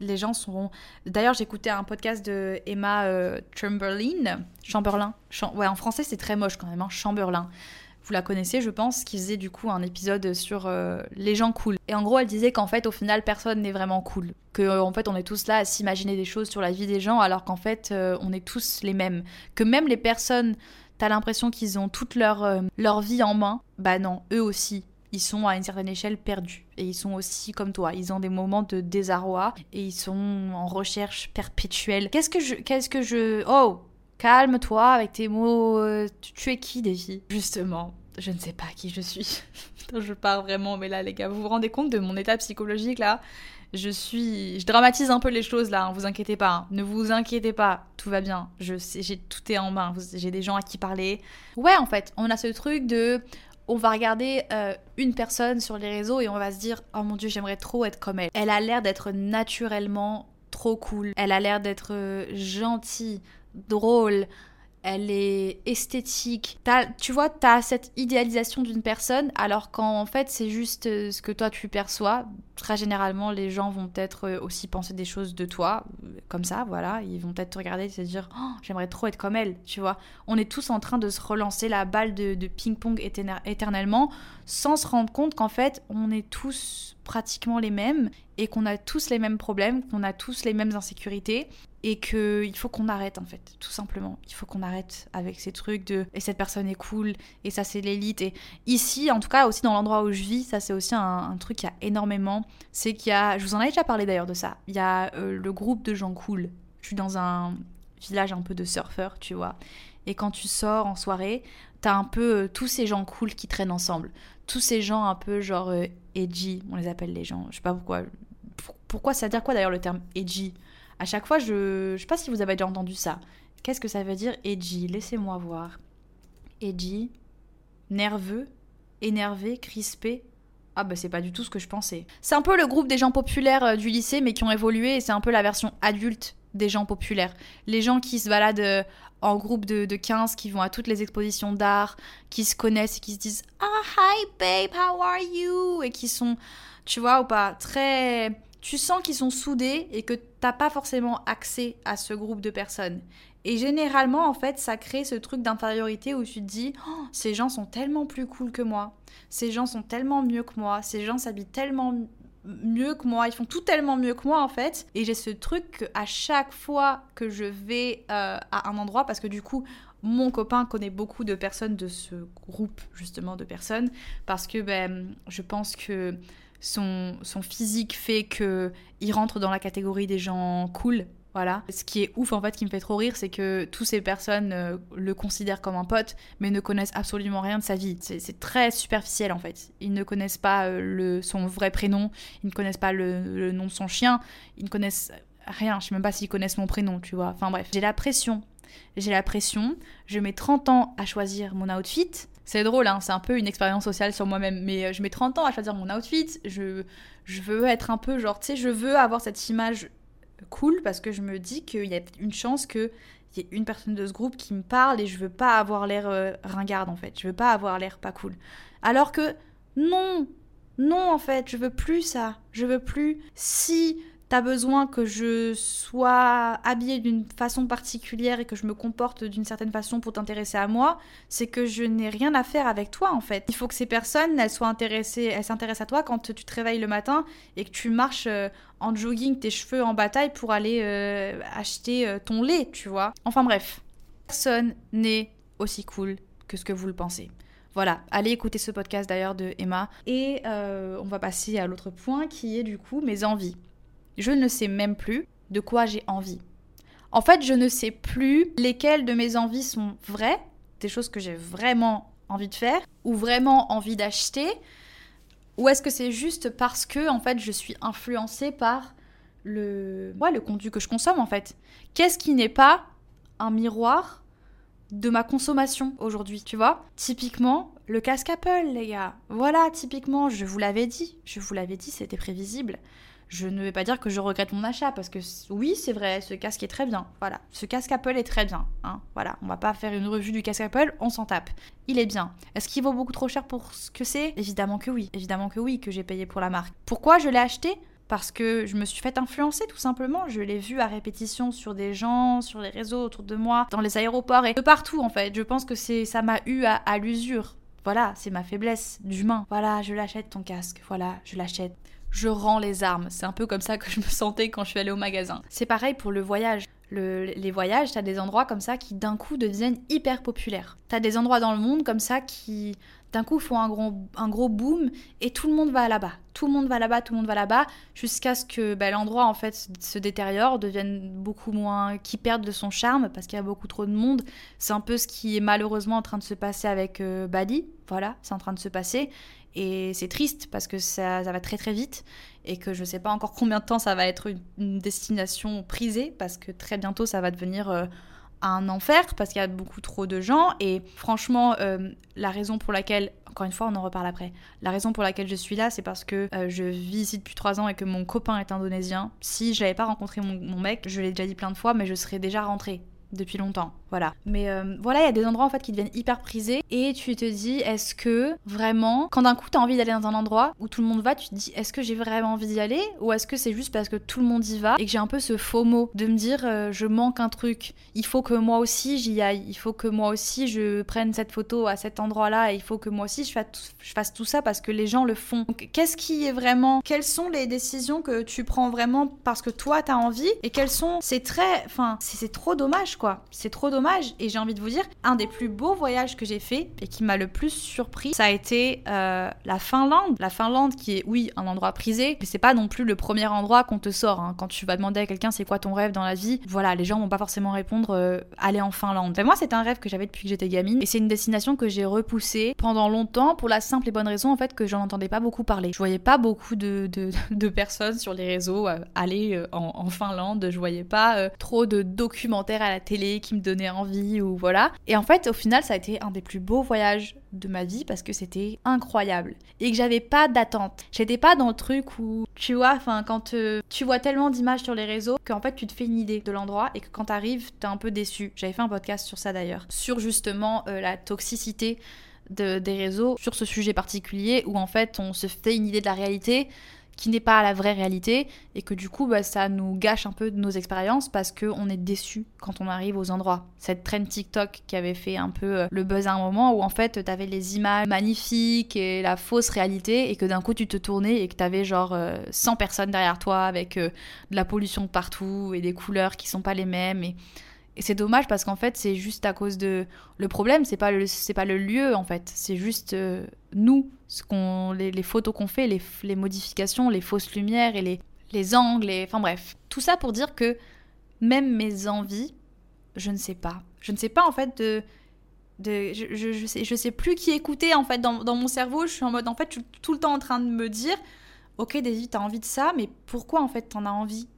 Speaker 1: les gens sont. D'ailleurs, j'écoutais un podcast de Emma euh, Chamberlain. Chamberlain? Ouais, en français, c'est très moche quand même, hein, Chamberlain vous la connaissez, je pense, qui faisait du coup un épisode sur euh, les gens cool. Et en gros, elle disait qu'en fait, au final, personne n'est vraiment cool. Que euh, en fait, on est tous là à s'imaginer des choses sur la vie des gens, alors qu'en fait, on est tous les mêmes. Que même les personnes, t'as l'impression qu'ils ont toute leur, leur vie en main. Bah non, eux aussi. Ils sont à une certaine échelle perdus. Et ils sont aussi comme toi. Ils ont des moments de désarroi. Et ils sont en recherche perpétuelle. Qu'est-ce que je. Qu'est-ce que je. Oh! Calme-toi avec tes mots. Euh, tu es qui, Davy? Justement, je ne sais pas qui je suis. je pars vraiment, mais là, les gars, vous vous rendez compte de mon état psychologique là? Je suis. Je dramatise un peu les choses là, hein, vous inquiétez pas. Hein. Ne vous inquiétez pas, tout va bien. Je sais, j'ai tout est en main. J'ai des gens à qui parler. Ouais, en fait, on a ce truc de. On va regarder euh, une personne sur les réseaux et on va se dire Oh mon dieu, j'aimerais trop être comme elle. Elle a l'air d'être naturellement trop cool. Elle a l'air d'être euh, gentille, drôle, elle est esthétique. tu vois, tu as cette idéalisation d'une personne, alors qu'en fait, c'est juste euh, ce que toi tu perçois. Très généralement, les gens vont peut-être euh, aussi penser des choses de toi, comme ça, voilà. Ils vont peut-être te regarder et se dire oh, J'aimerais trop être comme elle, tu vois. On est tous en train de se relancer la balle de, ping-pong éternellement, sans se rendre compte qu'en fait, on est tous pratiquement les mêmes et qu'on a tous les mêmes problèmes, qu'on a tous les mêmes insécurités et qu'il faut qu'on arrête en fait, tout simplement. Il faut qu'on arrête avec ces trucs de et cette personne est cool et ça c'est l'élite et ici en tout cas aussi dans l'endroit où je vis, ça c'est aussi un, truc qu'il y a énormément, c'est qu'il y a, je vous en avais déjà parlé d'ailleurs de ça, il y a euh, le groupe de gens cool. Je suis dans un village un peu de surfeurs, tu vois. Et quand tu sors en soirée, t'as un peu euh, tous ces gens cool qui traînent ensemble. Tous ces gens un peu genre euh, edgy, on les appelle les gens. Je sais pas pourquoi. Pourquoi ça veut dire quoi d'ailleurs le terme edgy? À chaque fois, je ne sais pas si vous avez déjà entendu ça. Qu'est-ce que ça veut dire edgy? Laissez-moi voir. Edgy, nerveux, énervé, crispé. Ah bah c'est pas du tout ce que je pensais. C'est un peu le groupe des gens populaires euh, du lycée mais qui ont évolué et c'est un peu la version adulte des gens populaires. Les gens qui se baladent euh, en groupe de, de 15, qui vont à toutes les expositions d'art, qui se connaissent et qui se disent « Ah, hi babe, how are you ?» et qui sont, tu vois ou pas, très tu sens qu'ils sont soudés et que t'as pas forcément accès à ce groupe de personnes. Et généralement, en fait, ça crée ce truc d'infériorité où tu te dis oh, ces gens sont tellement plus cool que moi, ces gens sont tellement mieux que moi, ces gens s'habillent tellement mieux que moi, ils font tout tellement mieux que moi en fait. Et j'ai ce truc à chaque fois que je vais euh, à un endroit, parce que du coup, mon copain connaît beaucoup de personnes de ce groupe justement de personnes, parce que ben, je pense que son, physique fait que il rentre dans la catégorie des gens cool. Voilà. Ce qui est ouf en fait, qui me fait trop rire, c'est que toutes ces personnes euh, le considèrent comme un pote, mais ne connaissent absolument rien de sa vie. C'est très superficiel en fait. Ils ne connaissent pas euh, son vrai prénom, ils ne connaissent pas le, le, nom de son chien, ils ne connaissent rien. Je sais même pas s'ils connaissent mon prénom, tu vois. Enfin bref, j'ai la pression. J'ai la pression. Je mets 30 ans à choisir mon outfit. C'est drôle, hein, c'est un peu une expérience sociale sur moi-même, mais euh, je mets 30 ans à choisir mon outfit, je, veux être un peu genre, tu sais, je veux avoir cette image cool parce que je me dis qu'il y a une chance qu'il y ait une personne de ce groupe qui me parle et je veux pas avoir l'air euh, ringarde en fait, je veux pas avoir l'air pas cool. Alors que non, non en fait, je veux plus ça, je veux plus. Si t'as besoin que je sois habillée d'une façon particulière et que je me comporte d'une certaine façon pour t'intéresser à moi, c'est que je n'ai rien à faire avec toi en fait. Il faut que ces personnes, elles soient intéressées, elles s'intéressent à toi quand tu te réveilles le matin et que tu marches euh, en jogging, tes cheveux en bataille pour aller euh, acheter euh, ton lait, tu vois. Enfin bref, personne n'est aussi cool que ce que vous le pensez. Voilà, allez écouter ce podcast d'ailleurs de Emma. Et on va passer à l'autre point qui est du coup mes envies je ne sais même plus de quoi j'ai envie. En fait, je ne sais plus lesquelles de mes envies sont vraies, des choses que j'ai vraiment envie de faire, ou vraiment envie d'acheter, ou est-ce que c'est juste parce que en fait je suis influencée par le, ouais, le contenu que je consomme en fait. Qu'est-ce qui n'est pas un miroir de ma consommation aujourd'hui, tu vois? Typiquement, le casque Apple, les gars. Voilà, typiquement, je vous l'avais dit. Je vous l'avais dit, c'était prévisible je ne vais pas dire que je regrette mon achat parce que oui, c'est vrai, ce casque est très bien. Voilà, ce casque Apple est très bien. Hein. Voilà, on va pas faire une revue du casque Apple, on s'en tape. Il est bien. Est-ce qu'il vaut beaucoup trop cher pour ce que c'est? Évidemment que oui. Évidemment que oui, que j'ai payé pour la marque. Pourquoi je l'ai acheté? Parce que je me suis fait influencer tout simplement. Je l'ai vu à répétition sur des gens, sur les réseaux autour de moi, dans les aéroports et de partout en fait. Je pense que c'est ça m'a eu à, à l'usure. Voilà, c'est ma faiblesse d'humain. Voilà, je l'achète ton casque. Voilà, je l'achète je rends les armes. C'est un peu comme ça que je me sentais quand je suis allée au magasin. C'est pareil pour le voyage. les voyages, t'as des endroits comme ça qui d'un coup deviennent hyper populaires. T'as des endroits dans le monde comme ça qui d'un coup font un gros, un gros boom et tout le monde va là-bas. Tout le monde va là-bas, tout le monde va là-bas, jusqu'à ce que bah, l'endroit en fait se détériore, devienne beaucoup moins, qui perde de son charme parce qu'il y a beaucoup trop de monde. C'est un peu ce qui est malheureusement en train de se passer avec euh, Bali. Voilà, c'est en train de se passer. Et c'est triste parce que ça, va très très vite et que je ne sais pas encore combien de temps ça va être une, destination prisée parce que très bientôt ça va devenir euh, un enfer parce qu'il y a beaucoup trop de gens. Et franchement, euh, la raison pour laquelle, encore une fois, on en reparle après, la raison pour laquelle je suis là, c'est parce que euh, je vis ici depuis trois ans et que mon copain est indonésien. Si je n'avais pas rencontré mon, mon mec, je l'ai déjà dit plein de fois, mais je serais déjà rentrée depuis longtemps. Voilà. Mais euh, voilà, il y a des endroits en fait qui deviennent hyper prisés et tu te dis est-ce que vraiment quand d'un coup tu as envie d'aller dans un endroit où tout le monde va, tu te dis est-ce que j'ai vraiment envie d'y aller? Ou est-ce que c'est juste parce que tout le monde y va? Et que j'ai un peu ce faux mot de me dire euh, je manque un truc, il faut que moi aussi j'y aille, il faut que moi aussi je prenne cette photo à cet endroit-là et il faut que moi aussi je fasse, tout, je fasse tout ça parce que les gens le font. Donc qu'est-ce qui est vraiment quelles sont les décisions que tu prends vraiment parce que toi tu as envie? Et quelles sont c'est très enfin c'est trop dommage quoi. C'est trop dommage. Et j'ai envie de vous dire, un des plus beaux voyages que j'ai fait et qui m'a le plus surpris, ça a été euh, la Finlande. La Finlande qui est, oui, un endroit prisé, mais c'est pas non plus le premier endroit qu'on te sort. Hein. Quand tu vas demander à quelqu'un c'est quoi ton rêve dans la vie, voilà, les gens vont pas forcément répondre euh, aller en Finlande. Mais moi, c'est un rêve que j'avais depuis que j'étais gamine et c'est une destination que j'ai repoussée pendant longtemps pour la simple et bonne raison en fait que j'en entendais pas beaucoup parler. Je voyais pas beaucoup de, de, personnes sur les réseaux euh, aller en, en, Finlande. Je voyais pas trop de documentaires à la télé qui me donnaient envie ou voilà. Et en fait, au final, ça a été un des plus beaux voyages de ma vie parce que c'était incroyable et que j'avais pas d'attente. J'étais pas dans le truc où tu vois, enfin quand euh, tu vois tellement d'images sur les réseaux qu'en fait tu te fais une idée de l'endroit et que quand t'arrives, t'es un peu déçu. J'avais fait un podcast sur ça d'ailleurs, sur justement euh, la toxicité de, des réseaux, sur ce sujet particulier où en fait on se fait une idée de la réalité qui n'est pas la vraie réalité et que du coup bah, ça nous gâche un peu nos expériences parce qu'on est déçu quand on arrive aux endroits. Cette trend TikTok qui avait fait un peu euh, le buzz à un moment où en fait tu avais les images magnifiques et la fausse réalité et que d'un coup tu te tournais et que tu avais genre 100 euh, personnes derrière toi avec euh, de la pollution partout et des couleurs qui sont pas les mêmes et et c'est dommage parce qu'en fait, c'est juste à cause de. Le problème, c'est pas le, c'est pas le lieu en fait, c'est juste euh, nous, ce qu'on, les, photos qu'on fait, les, modifications, les fausses lumières et les, les angles, enfin bref. Tout ça pour dire que même mes envies, je ne sais pas. Je ne sais pas en fait de. de je, je, sais, je sais plus qui écouter en fait dans, dans, mon cerveau. Je suis en mode en fait, je suis tout le temps en train de me dire Ok, Daisy, t'as envie de ça, mais pourquoi en fait t'en as envie?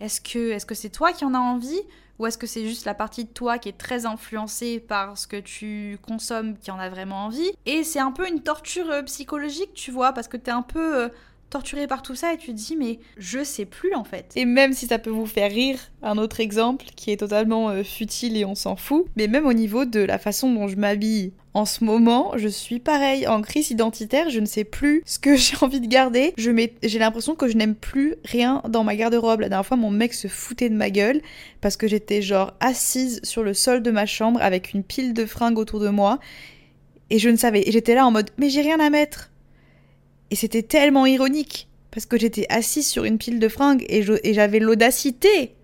Speaker 1: Est-ce que, est-ce que c'est toi qui en as envie? Ou est-ce que c'est juste la partie de toi qui est très influencée par ce que tu consommes qui en a vraiment envie? Et c'est un peu une torture euh, psychologique, tu vois, parce que t'es un peu... Torturé par tout ça et tu te dis mais je sais plus en fait. Et même si ça peut vous faire rire, un autre exemple qui est totalement euh, futile et on s'en fout, mais même au niveau de la façon dont je m'habille en ce moment, je suis pareil, en crise identitaire, je ne sais plus ce que j'ai envie de garder. J'ai l'impression que je n'aime plus rien dans ma garde-robe. La dernière fois, mon mec se foutait de ma gueule parce que j'étais genre assise sur le sol de ma chambre avec une pile de fringues autour de moi. Et je ne savais. Et j'étais là en mode, mais j'ai rien à mettre. Et c'était tellement ironique parce que j'étais assise sur une pile de fringues et j'avais l'audacité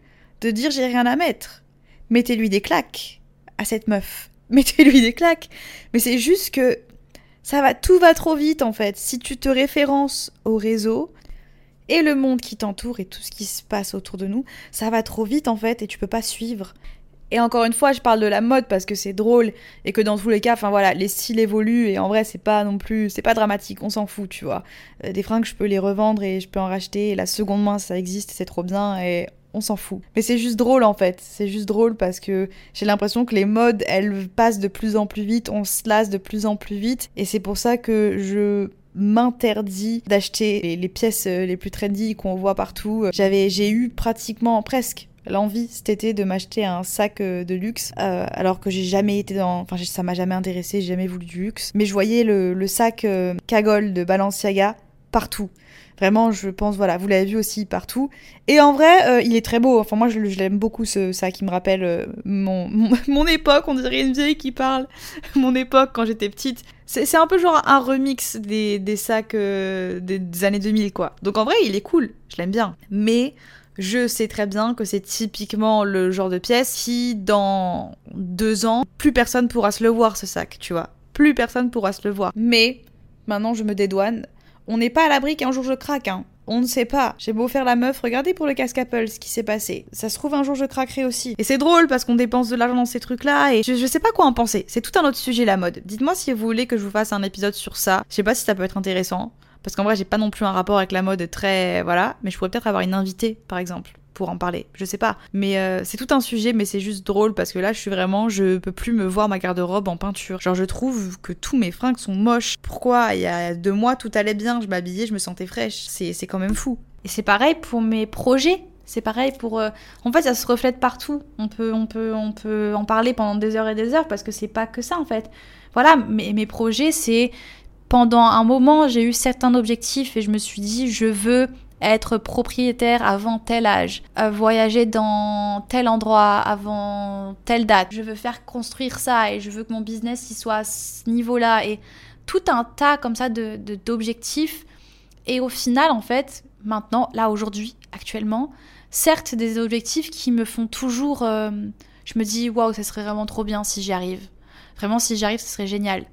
Speaker 1: de dire j'ai rien à mettre. Mettez-lui des claques à cette meuf. mettez-lui des claques. Mais c'est juste que ça va, tout va trop vite en fait. Si tu te références au réseau et le monde qui t'entoure et tout ce qui se passe autour de nous, ça va trop vite en fait et tu peux pas suivre. Et encore une fois, je parle de la mode parce que c'est drôle et que dans tous les cas, enfin voilà, les styles évoluent et en vrai, c'est pas non plus, c'est pas dramatique, on s'en fout, tu vois. Euh, des fringues, je peux les revendre et je peux en racheter et la seconde main, ça existe, c'est trop bien et on s'en fout. Mais c'est juste drôle en fait. C'est juste drôle parce que j'ai l'impression que les modes, elles passent de plus en plus vite, on se lasse de plus en plus vite. Et c'est pour ça que je m'interdis d'acheter les, pièces euh, les plus trendy qu'on voit partout. J'avais, j'ai eu pratiquement presque l'envie cet été de m'acheter un sac euh, de luxe euh, alors que j'ai jamais été dans enfin ça m'a jamais intéressé j'ai jamais voulu du luxe mais je voyais le, le sac cagole de Balenciaga partout Vraiment, je pense, voilà, vous l'avez vu aussi partout. Et en vrai, euh, il est très beau. Enfin, moi, je, l'aime beaucoup, ce, ça, qui me rappelle euh, mon, mon, époque. On dirait une vieille qui parle. mon époque, quand j'étais petite. C'est un peu genre un remix des, des sacs euh, des, des, années 2000, quoi. Donc, en vrai, il est cool. Je l'aime bien. Mais je sais très bien que c'est typiquement le genre de pièce qui, dans deux ans, plus personne pourra se le voir, ce sac, tu vois. Plus personne pourra se le voir. Mais maintenant, je me dédouane on n'est pas à l'abri qu'un jour je craque, hein. On ne sait pas. J'ai beau faire la meuf, regardez pour le casque Apple ce qui s'est passé. Ça se trouve un jour je craquerai aussi. Et c'est drôle parce qu'on dépense de l'argent dans ces trucs-là et je, je, sais pas quoi en penser. C'est tout un autre sujet la mode. Dites-moi si vous voulez que je vous fasse un épisode sur ça. Je sais pas si ça peut être intéressant. Parce qu'en vrai j'ai pas non plus un rapport avec la mode très... Voilà. Mais je pourrais peut-être avoir une invitée par exemple pour en parler. Je sais pas. Mais euh, c'est tout un sujet, mais c'est juste drôle parce que là, je suis vraiment, je peux plus me voir ma garde-robe en peinture. Genre, je trouve que tous mes fringues sont moches. Pourquoi? Il y a deux mois, tout allait bien, je m'habillais, je me sentais fraîche. C'est quand même fou. Et c'est pareil pour mes projets. C'est pareil pour. Euh, en fait, ça se reflète partout. On peut, on peut, on peut en parler pendant des heures et des heures parce que c'est pas que ça en fait. Voilà, mes, mes projets, c'est pendant un moment, j'ai eu certains objectifs et je me suis dit, je veux être propriétaire avant tel âge, voyager dans tel endroit avant telle date. Je veux faire construire ça et je veux que mon business y soit à ce niveau-là et tout un tas comme ça de d'objectifs. Et au final, en fait, maintenant, là aujourd'hui, actuellement, certes des objectifs qui me font toujours, euh, je me dis waouh, ça serait vraiment trop bien si j'y arrive. Vraiment, si j'y arrive, ce serait génial.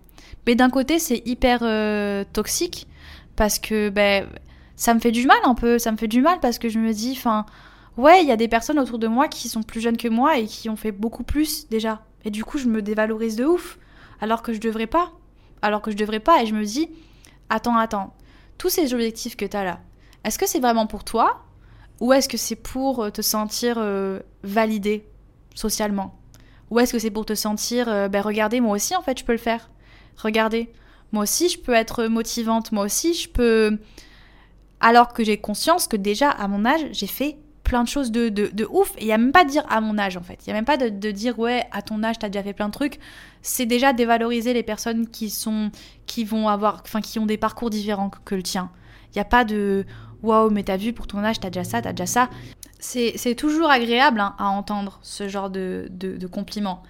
Speaker 1: Mais d'un côté, c'est hyper euh, toxique parce que ben ça me fait du mal un peu, ça me fait du mal parce que je me dis, enfin, ouais, il y a des personnes autour de moi qui sont plus jeunes que moi et qui ont fait beaucoup plus déjà. Et du coup, je me dévalorise de ouf, alors que je devrais pas. Alors que je devrais pas, et je me dis, attends, attends, tous ces objectifs que tu as là, est-ce que c'est vraiment pour toi ou est-ce que c'est pour euh, te sentir euh, validé socialement? Ou est-ce que c'est pour te sentir, ben regardez, moi aussi en fait je peux le faire. Regardez, moi aussi je peux être motivante, moi aussi je peux alors que j'ai conscience que déjà, à mon âge, j'ai fait plein de choses de, de, ouf. Et il n'y a même pas de dire à mon âge, en fait. Il n'y a même pas de, de, dire, ouais, à ton âge, tu as déjà fait plein de trucs. C'est déjà dévaloriser les personnes qui sont, qui vont avoir, enfin, qui ont des parcours différents que, le tien. Il n'y a pas de, waouh, mais t'as vu, pour ton âge, t'as déjà ça, t'as déjà ça. C'est toujours agréable hein, à entendre ce genre de, de compliments.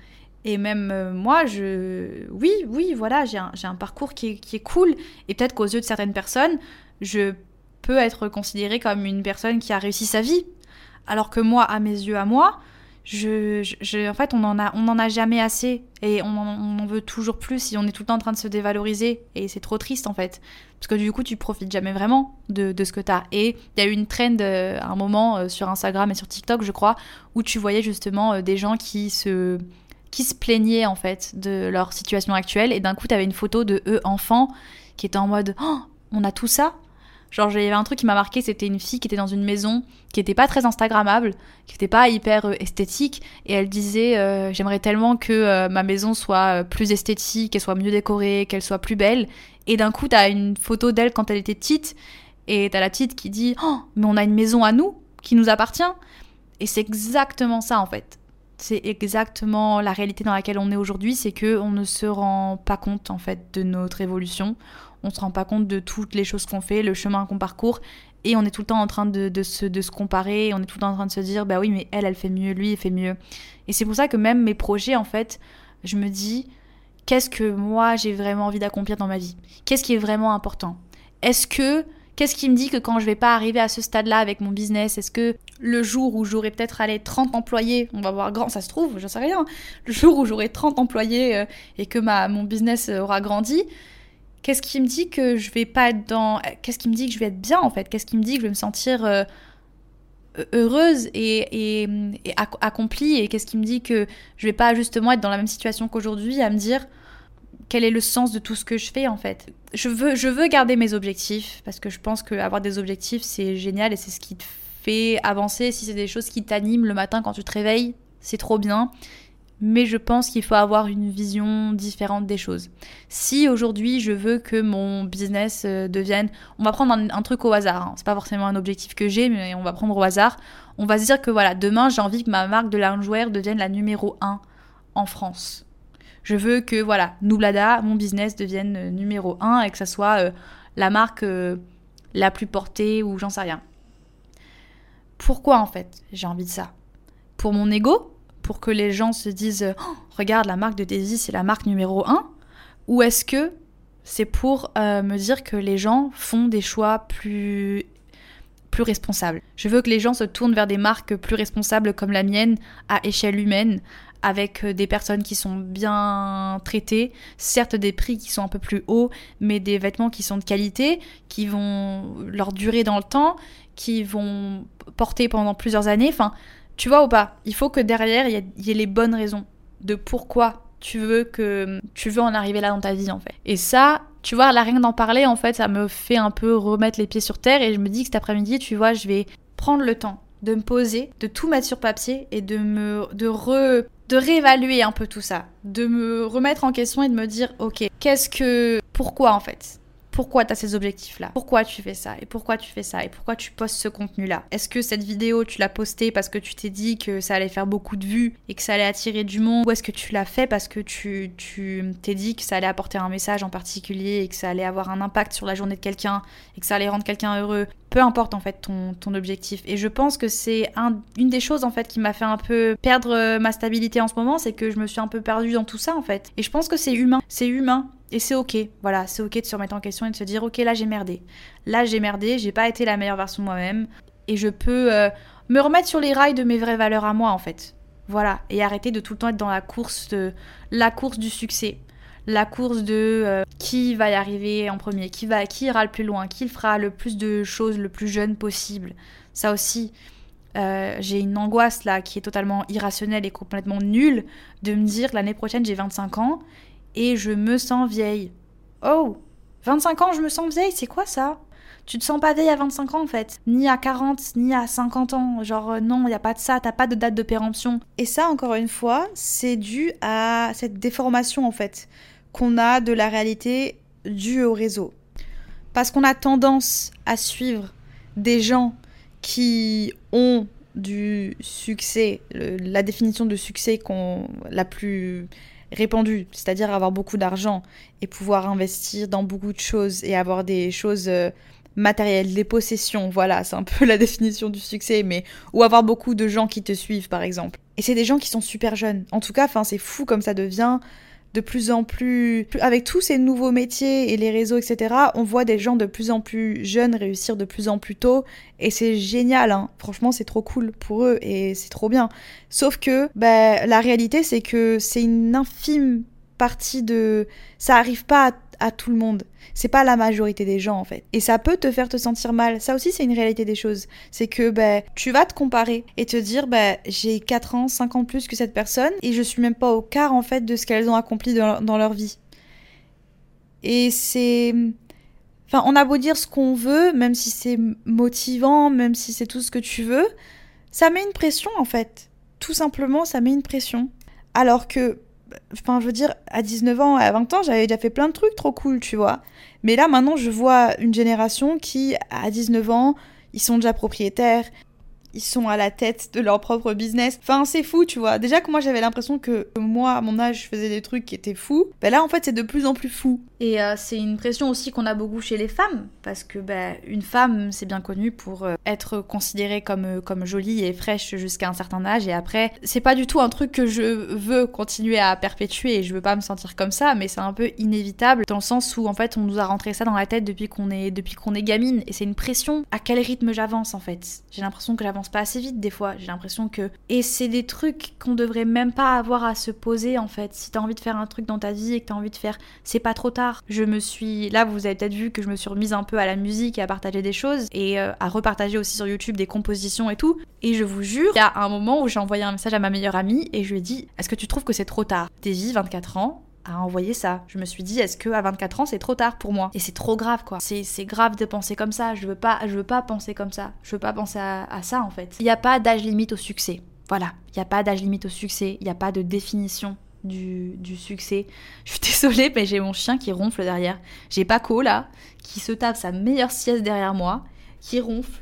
Speaker 1: Et même euh, moi, je... Oui, oui, voilà, j'ai un, parcours qui est, cool. Et peut-être qu'aux yeux de certaines personnes, je peut être considérée comme une personne qui a réussi sa vie. Alors que moi, à mes yeux, à moi, je, en fait, on en a, a jamais assez et on en, veut toujours plus et on est tout le temps en train de se dévaloriser et c'est trop triste en fait parce que du coup, tu profites jamais vraiment de, de ce que tu as. Et il y a eu une trend euh, à un moment euh, sur Instagram et sur TikTok, je crois, où tu voyais justement des gens qui se qui se plaignaient en fait de leur situation actuelle et d'un coup, tu avais une photo de eux enfants qui étaient en mode oh, on a tout ça Genre, il y avait un truc qui m'a marqué, c'était une fille qui était dans une maison qui était pas très Instagrammable, qui était pas hyper euh, esthétique, et elle disait euh, J'aimerais tellement que euh, ma maison soit plus esthétique, qu'elle soit mieux décorée, qu'elle soit plus belle. Et d'un coup, t'as une photo d'elle quand elle était petite, Et t'as la petite qui dit Oh, mais on a une maison à nous qui nous appartient. Et c'est exactement ça en fait. C'est exactement la réalité dans laquelle on est aujourd'hui, c'est que on ne se rend pas compte en fait de notre évolution. On se rend pas compte de toutes les choses qu'on fait, le chemin qu'on parcourt, et on est tout le temps en train de, se, de se comparer, on est tout le temps en train de se dire bah oui mais elle elle fait mieux, lui il fait mieux. Et c'est pour ça que même mes projets en fait, je me dis qu'est-ce que moi j'ai vraiment envie d'accomplir dans ma vie? Qu'est-ce qui est vraiment important? Est-ce que Qu'est-ce qui me dit que quand je vais pas arriver à ce stade-là avec mon business, est-ce que le jour où j'aurai peut-être allé 30 employés, on va voir grand, ça se trouve, j'en sais rien, le jour où j'aurai 30 employés euh, et que ma, mon business aura grandi, qu'est-ce qui me dit que je vais pas être dans. Qu'est-ce qui me dit que je vais être bien en fait? Qu'est-ce qui me dit que je vais me sentir euh, heureuse et, et, et accomplie? Et qu'est-ce qui me dit que je vais pas justement être dans la même situation qu'aujourd'hui à me dire quel est le sens de tout ce que je fais en fait. Je veux, je veux garder mes objectifs parce que je pense qu'avoir des objectifs c'est génial et c'est ce qui te fait avancer. Si c'est des choses qui t'animent le matin quand tu te réveilles, c'est trop bien. Mais je pense qu'il faut avoir une vision différente des choses. Si aujourd'hui je veux que mon business euh, devienne, on va prendre un, truc au hasard, hein. c'est pas forcément un objectif que j'ai, mais on va prendre au hasard. On va se dire que voilà, demain j'ai envie que ma marque de loungewear devienne la numéro 1 en France je veux que, voilà, Nublada, mon business, devienne euh, numéro 1 et que ça soit euh, la marque euh, la plus portée ou j'en sais rien. Pourquoi en fait j'ai envie de ça? Pour mon ego? Pour que les gens se disent oh, Regarde, la marque de Daisy, c'est la marque numéro 1 Ou est-ce que c'est pour me dire que les gens font des choix plus plus responsables? Je veux que les gens se tournent vers des marques plus responsables comme la mienne à échelle humaine, avec euh, des personnes qui sont bien traitées, certes des prix qui sont un peu plus hauts, mais des vêtements qui sont de qualité, qui vont leur durer dans le temps, qui vont porter pendant plusieurs années. Enfin, tu vois ou pas Il faut que derrière, il y, ait les bonnes raisons de pourquoi tu veux que tu veux en arriver là dans ta vie en fait. Et ça, tu vois, la rien d'en parler en fait, ça me fait un peu remettre les pieds sur terre et je me dis que cet après-midi, tu vois, je vais prendre le temps de me poser, de tout mettre sur papier et de me de re de réévaluer un peu tout ça, de me remettre en question et de me dire ok, qu'est-ce que pourquoi en fait? Pourquoi tu as ces objectifs-là? Pourquoi tu fais ça? Et pourquoi tu fais ça? Et pourquoi tu postes ce contenu-là? Est-ce que cette vidéo, tu l'as postée parce que tu t'es dit que ça allait faire beaucoup de vues et que ça allait attirer du monde? Ou est-ce que tu l'as fait parce que tu t'es dit que ça allait apporter un message en particulier et que ça allait avoir un impact sur la journée de quelqu'un et que ça allait rendre quelqu'un heureux? Peu importe en fait ton, objectif. Et je pense que c'est un, une des choses en fait qui m'a fait un peu perdre ma stabilité en ce moment, c'est que je me suis un peu perdue dans tout ça en fait. Et je pense que c'est humain, c'est humain. Et c'est ok, voilà, c'est ok de se remettre en question et de se dire ok là j'ai merdé. Là j'ai merdé, j'ai pas été la meilleure version de moi-même et je peux euh, me remettre sur les rails de mes vraies valeurs à moi en fait. Voilà, et arrêter de tout le temps être dans la course de la course du succès la course de euh, qui va y arriver en premier, qui va, qui ira le plus loin, qui fera le plus de choses le plus jeune possible. Ça aussi, euh, j'ai une angoisse là qui est totalement irrationnelle et complètement nulle de me dire l'année prochaine j'ai 25 ans et je me sens vieille. Oh, 25 ans je me sens vieille, c'est quoi ça? Tu te sens pas vieille à 25 ans en fait, ni à 40, ni à 50 ans. Genre euh, non, il a pas de ça, t'as pas de date de péremption. Et ça encore une fois, c'est dû à cette déformation en fait qu'on a de la réalité due au réseau. Parce qu'on a tendance à suivre des gens qui ont du succès, la définition de succès qu'on la plus répandue, c'est-à-dire avoir beaucoup d'argent et pouvoir investir dans beaucoup de choses et avoir des choses euh, matérielles, des possessions, voilà, c'est un peu la définition du succès, mais ou avoir beaucoup de gens qui te suivent par exemple. Et c'est des gens qui sont super jeunes. En tout cas, enfin c'est fou comme ça devient de plus en plus, avec tous ces nouveaux métiers et les réseaux, etc., on voit des gens de plus en plus jeunes réussir de plus en plus tôt, et c'est génial, hein. franchement c'est trop cool pour eux, et c'est trop bien. Sauf que bah, la réalité c'est que c'est une infime partie de... Ça arrive pas à, tout le monde. C'est pas la majorité des gens en fait. Et ça peut te faire te sentir mal. Ça aussi c'est une réalité des choses. C'est que ben tu vas te comparer et te dire ben j'ai 4 ans, 5 ans plus que cette personne et je suis même pas au quart en fait de ce qu'elles ont accompli dans, leur vie. Et c'est... Enfin, on a beau dire ce qu'on veut, même si c'est motivant, même si c'est tout ce que tu veux, ça met une pression en fait. Tout simplement, ça met une pression. Alors que enfin, je veux dire, à 19 ans, à 20 ans, j'avais déjà fait plein de trucs trop cool, tu vois. Mais là, maintenant, je vois une génération qui, à 19 ans, ils sont déjà propriétaires, ils sont à la tête de leur propre business. Enfin, c'est fou, tu vois. Déjà que moi, j'avais l'impression que moi, à mon âge, je faisais des trucs qui étaient fous. Ben là, en fait, c'est de plus en plus fou. Et euh, c'est une pression aussi qu'on a beaucoup chez les femmes, parce que ben, une femme, c'est bien connu pour euh, être considérée comme, euh, comme jolie et fraîche jusqu'à un certain âge. Et après, c'est pas du tout un truc que je veux continuer à perpétuer et je veux pas me sentir comme ça, mais c'est un peu inévitable dans le sens où en fait, on nous a rentré ça dans la tête depuis qu'on est, depuis qu'on est gamine. Et c'est une pression. À quel rythme j'avance en fait J'ai l'impression que j'avance pas assez vite des fois. J'ai l'impression que. Et c'est des trucs qu'on devrait même pas avoir à se poser en fait. Si t'as envie de faire un truc dans ta vie et que t'as envie de faire, c'est pas trop tard. Je me suis. Là, vous avez peut-être vu que je me suis remise un peu à la musique et à partager des choses et euh, à repartager aussi sur YouTube des compositions et tout. Et je vous jure, il y a un moment où j'ai envoyé un message à ma meilleure amie et je lui ai dit Est-ce que tu trouves que c'est trop tard? Davy, 24 ans, à envoyer ça. Je me suis dit, est-ce que à 24 ans c'est trop tard pour moi? Et c'est trop grave quoi. C'est grave de penser comme ça. Je veux pas, je veux pas penser comme ça. Je veux pas penser à, ça en fait. Il n'y a pas d'âge limite au succès. Voilà, il n'y a pas d'âge limite au succès. Il n'y a pas de définition du, du, succès. Je suis désolée, mais j'ai mon chien qui ronfle derrière. J'ai Paco là, qui se tape sa meilleure sieste derrière moi, qui ronfle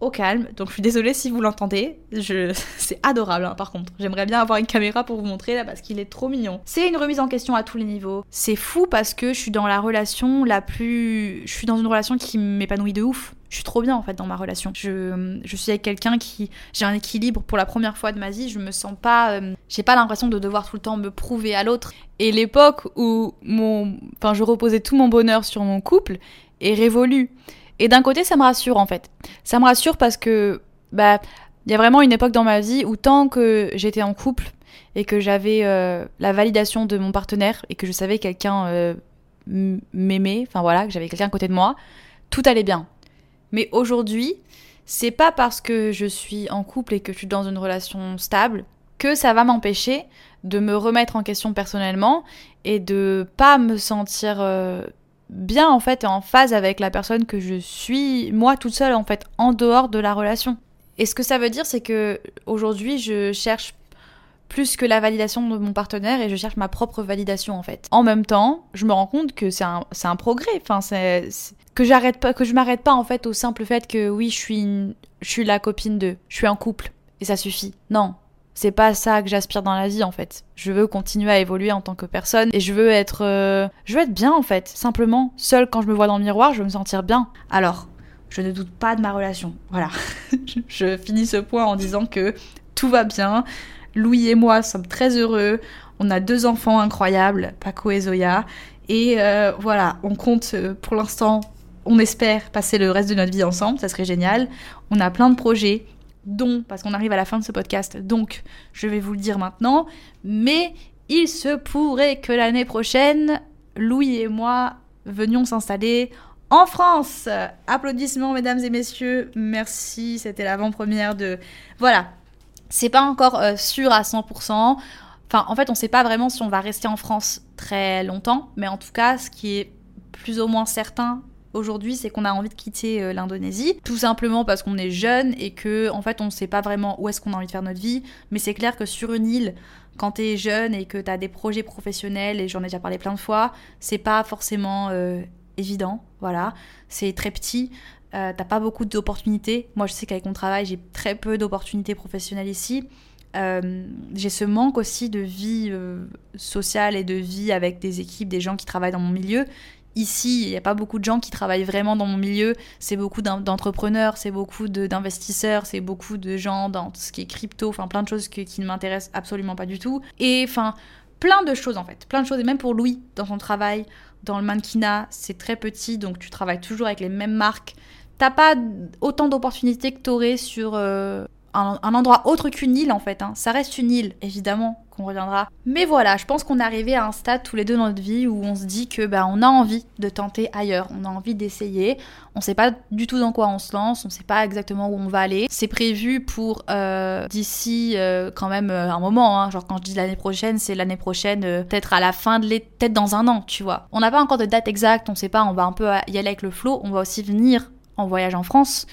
Speaker 1: au calme. Donc je suis désolée si vous l'entendez. Je... C'est adorable hein, par contre. J'aimerais bien avoir une caméra pour vous montrer là parce qu'il est trop mignon. C'est une remise en question à tous les niveaux. C'est fou parce que je suis dans la relation la plus... Je suis dans une relation qui m'épanouit de ouf. Je suis trop bien en fait dans ma relation. Je, suis avec quelqu'un qui... J'ai un équilibre pour la première fois de ma vie. Je me sens pas... Euh, j'ai pas l'impression de devoir tout le temps me prouver à l'autre. Et l'époque où mon... Enfin je reposais tout mon bonheur sur mon couple est révolue. Et d'un côté, ça me rassure en fait. Ça me rassure parce que, bah, il y a vraiment une époque dans ma vie où tant que j'étais en couple et que j'avais euh, la validation de mon partenaire et que je savais quelqu'un euh, m'aimait, enfin voilà, que j'avais quelqu'un à côté de moi, tout allait bien. Mais aujourd'hui, c'est pas parce que je suis en couple et que je suis dans une relation stable que ça va m'empêcher de me remettre en question personnellement et de pas me sentir euh, bien en fait en phase avec la personne que je suis moi toute seule en fait en dehors de la relation. Et ce que ça veut dire c'est que aujourd'hui je cherche plus que la validation de mon partenaire et je cherche ma propre validation en fait. En même temps, je me rends compte que c'est un, un, progrès. Enfin, c'est que j'arrête pas, que je m'arrête pas en fait au simple fait que oui, je suis, je suis la copine de, je suis en couple et ça suffit. Non, c'est pas ça que j'aspire dans la vie en fait. Je veux continuer à évoluer en tant que personne et je veux être euh, je veux être bien en fait, simplement. Seule quand je me vois dans le miroir, je veux me sentir bien. Alors, je ne doute pas de ma relation. Voilà. je finis ce point en disant que tout va bien. Louis et moi sommes très heureux. On a deux enfants incroyables, Paco et Zoya. Et euh, voilà, on compte euh, pour l'instant, on espère passer le reste de notre vie ensemble, ça serait génial. On a plein de projets, dont, parce qu'on arrive à la fin de ce podcast, donc je vais vous le dire maintenant, mais il se pourrait que l'année prochaine, Louis et moi venions s'installer en France. Applaudissements mesdames et messieurs, merci, c'était l'avant-première de... Voilà, c'est pas encore euh, sûr à 100%. Enfin, en fait, on sait pas vraiment si on va rester en France très longtemps, mais en tout cas, ce qui est plus ou moins certain aujourd'hui, c'est qu'on a envie de quitter euh, l'Indonésie, tout simplement parce qu'on est jeune et que en fait on ne sait pas vraiment où est-ce qu'on a envie de faire notre vie, mais c'est clair que sur une île, quand t'es jeune et que t'as des projets professionnels, et j'en ai déjà parlé plein de fois, c'est pas forcément euh, évident, voilà, c'est très petit, euh, t'as pas beaucoup d'opportunités. Moi je sais qu'avec mon travail, j'ai très peu d'opportunités professionnelles ici. j'ai ce manque aussi de vie sociale et de vie avec des équipes, des gens qui travaillent dans mon milieu Ici, il n'y a pas beaucoup de gens qui travaillent vraiment dans mon milieu. C'est beaucoup d'entrepreneurs, c'est beaucoup d'investisseurs, c'est beaucoup de gens dans ce qui est crypto, enfin plein de choses qui ne m'intéressent absolument pas du tout. Et enfin, plein de choses en fait. Plein de choses. Et même pour Louis, dans son travail, dans le mannequinat, c'est très petit, donc tu travailles toujours avec les mêmes marques. T'as pas autant d'opportunités que t'aurais sur euh, un, endroit autre qu'une île en fait. Hein. Ça reste une île, évidemment qu'on reviendra. Mais voilà, je pense qu'on est arrivé à un stade tous les deux dans notre vie où on se dit que bah, on a envie de tenter ailleurs, on a envie d'essayer. On sait pas du tout dans quoi on se lance, on sait pas exactement où on va aller. C'est prévu pour euh, d'ici euh, quand même euh, un moment. Hein. Genre quand je dis l'année prochaine, c'est l'année prochaine, peut-être à la fin de l'été, peut-être dans un an, tu vois. On n'a pas encore de date exacte, on sait pas, on va un peu y aller avec le flow. On va aussi venir en voyage en France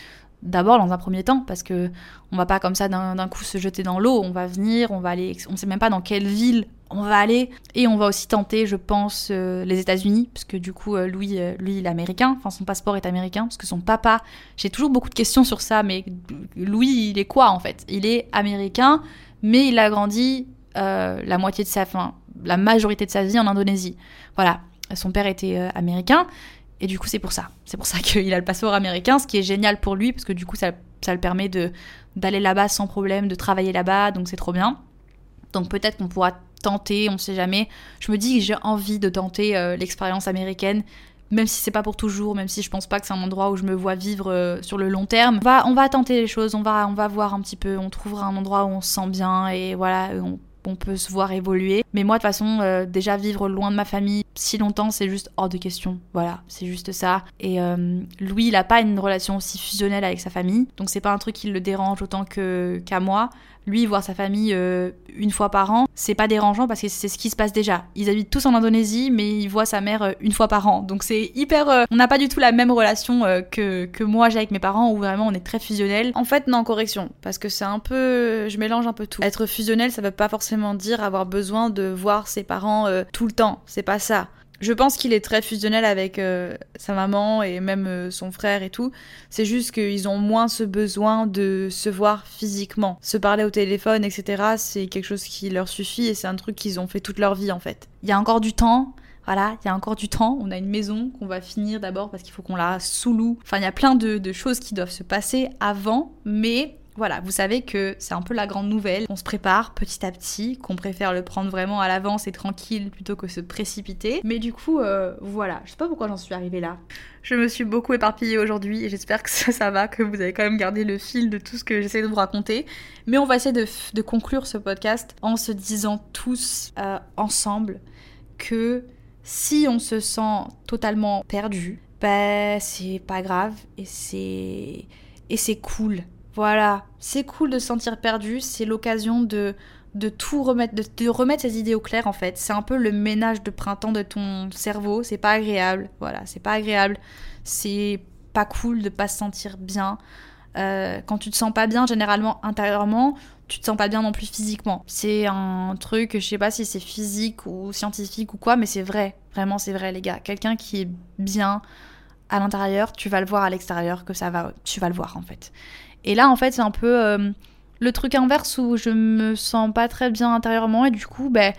Speaker 1: d'abord dans un premier temps parce que on va pas comme ça d'un coup se jeter dans l'eau on va venir on va aller on sait même pas dans quelle ville on va aller et on va aussi tenter, je pense, euh, les États-Unis, parce que du coup, euh, Louis, euh, lui, il est américain, enfin son passeport est américain, parce que son papa, j'ai toujours beaucoup de questions sur ça, mais Louis, il est quoi en fait? Il est américain, mais il a grandi la moitié de sa, fin, la majorité de sa vie en Indonésie. Voilà, son père était américain, et du coup, c'est pour ça. C'est pour ça qu'il a le passeport américain, ce qui est génial pour lui, parce que du coup, ça, ça le permet d'aller là-bas sans problème, de travailler là-bas, donc c'est trop bien. Donc peut-être qu'on pourra tenter, on ne sait jamais. Je me dis que j'ai envie de tenter euh, l'expérience américaine, même si c'est pas pour toujours, même si je pense pas que c'est un endroit où je me vois vivre euh, sur le long terme. On va, tenter les choses, on va, on va voir un petit peu, on trouvera un endroit où on se sent bien et voilà, peut se voir évoluer. Mais moi, de toute façon, euh, déjà vivre loin de ma famille si longtemps, c'est juste hors de question. Voilà, c'est juste ça. Et Louis, il a pas une relation aussi fusionnelle avec sa famille, donc c'est pas un truc qui le dérange autant que qu'à moi. Lui, voir sa famille euh, une fois par an, c'est pas dérangeant parce que c'est ce qui se passe déjà. Ils habitent tous en Indonésie, mais il voit sa mère euh, une fois par an. Donc c'est hyper. Euh, on n'a pas du tout la même relation que, que moi j'ai avec mes parents où vraiment on est très fusionnel. En fait, non, correction. Parce que c'est un peu. Je mélange un peu tout. Être fusionnel, ça veut pas forcément dire avoir besoin de voir ses parents tout le temps. C'est pas ça. Je pense qu'il est très fusionnel avec euh, sa maman et même euh, son frère et tout. C'est juste qu'ils ont moins ce besoin de se voir physiquement. Se parler au téléphone, etc., c'est quelque chose qui leur suffit et c'est un truc qu'ils ont fait toute leur vie en fait. Il y a encore du temps. Voilà, il y a encore du temps. On a une maison qu'on va finir d'abord parce qu'il faut qu'on la sous-loue. Enfin, il y a plein de, de choses qui doivent se passer avant, mais voilà, vous savez que c'est un peu la grande nouvelle. On se prépare petit à petit, qu'on préfère le prendre vraiment à l'avance et tranquille plutôt que se précipiter. Mais du coup, euh, voilà, je sais pas pourquoi j'en suis arrivée là. Je me suis beaucoup éparpillée aujourd'hui et j'espère que ça, va, que vous avez quand même gardé le fil de tout ce que j'essaie de vous raconter. Mais on va essayer de, conclure ce podcast en se disant tous euh, ensemble que si on se sent totalement perdu, ben c'est pas grave et c'est et c'est cool voilà, c'est cool de se sentir perdu, c'est l'occasion de, de tout remettre, de, remettre ses idées au clair en fait. C'est un peu le ménage de printemps de ton cerveau, c'est pas agréable, voilà, c'est pas agréable, c'est pas cool de pas se sentir bien. Euh, quand tu te sens pas bien, généralement intérieurement, tu te sens pas bien non plus physiquement. C'est un truc, je sais pas si c'est physique ou scientifique ou quoi, mais c'est vrai, vraiment c'est vrai les gars. Quelqu'un qui est bien à l'intérieur, tu vas le voir à l'extérieur que ça va, tu vas le voir en fait. Et là, en fait, c'est un peu euh, le truc inverse où je me sens pas très bien intérieurement et du coup, ben.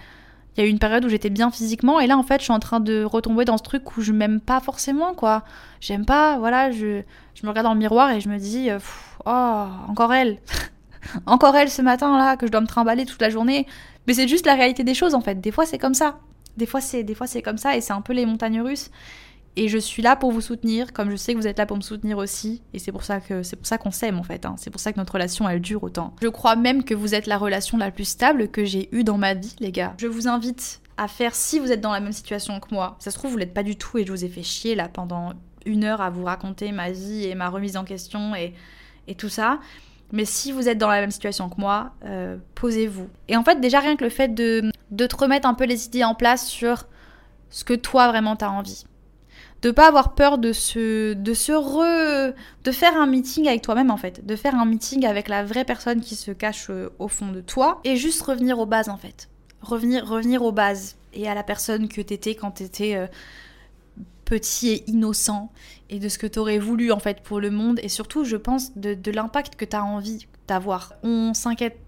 Speaker 1: il y a eu une période où j'étais bien physiquement et là en fait je suis en train de retomber dans ce truc où je m'aime pas forcément quoi. J'aime pas, voilà, je, je, me regarde dans le miroir et je me dis, euh, oh, encore elle. encore elle ce matin là que je dois me trimballer toute la journée. Mais c'est juste la réalité des choses en fait. Des fois c'est comme ça. Des fois c'est des fois c'est comme ça et c'est un peu les montagnes russes. Et je suis là pour vous soutenir, comme je sais que vous êtes là pour me soutenir aussi. Et c'est pour ça que c'est pour ça qu'on s'aime en fait. Hein. C'est pour ça que notre relation elle dure autant. Je crois même que vous êtes la relation la plus stable que j'ai eue dans ma vie, les gars. Je vous invite à faire si vous êtes dans la même situation que moi. Ça se trouve vous l'êtes pas du tout et je vous ai fait chier là pendant une heure à vous raconter ma vie et ma remise en question et, et tout ça. Mais si vous êtes dans la même situation que moi, euh, posez-vous. Et en fait, déjà rien que le fait de, de te remettre un peu les idées en place sur ce que toi vraiment t'as envie de pas avoir peur de se de se re de faire un meeting avec toi-même en fait, de faire un meeting avec la vraie personne qui se cache euh, au fond de toi et juste revenir aux bases en fait. Revenir revenir aux bases et à la personne que t'étais quand t'étais euh, petit et innocent et de ce que t'aurais voulu en fait pour le monde et surtout je pense de, de l'impact que t'as envie d'avoir. On s'inquiète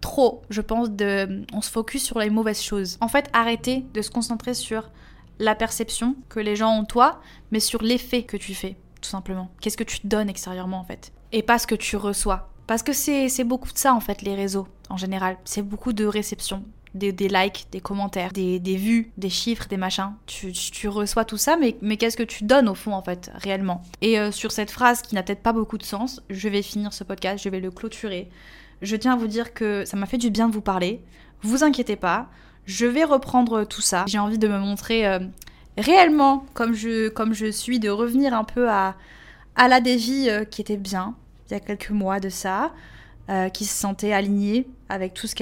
Speaker 1: trop, je pense, de on se focus sur les mauvaises choses. En fait, arrêtez de se concentrer sur la perception que les gens ont toi, mais sur l'effet que tu fais, tout simplement. Qu'est-ce que tu donnes extérieurement en fait Et pas ce que tu reçois. Parce que c'est beaucoup de ça en fait, les réseaux en général. C'est beaucoup de réception. Des, likes, des commentaires, des, vues, des chiffres, des machins. Tu, reçois tout ça, mais, mais qu'est-ce que tu donnes au fond en fait, réellement? Et euh, sur cette phrase qui n'a peut-être pas beaucoup de sens, je vais finir ce podcast, je vais le clôturer. Je tiens à vous dire que ça m'a fait du bien de vous parler. Vous inquiétez pas, je vais reprendre tout ça. J'ai envie de me montrer euh, réellement comme je, comme je suis, de revenir un peu à, à la Davy euh, qui était bien il y a quelques mois de ça, euh, qui se sentait alignée avec tout, ce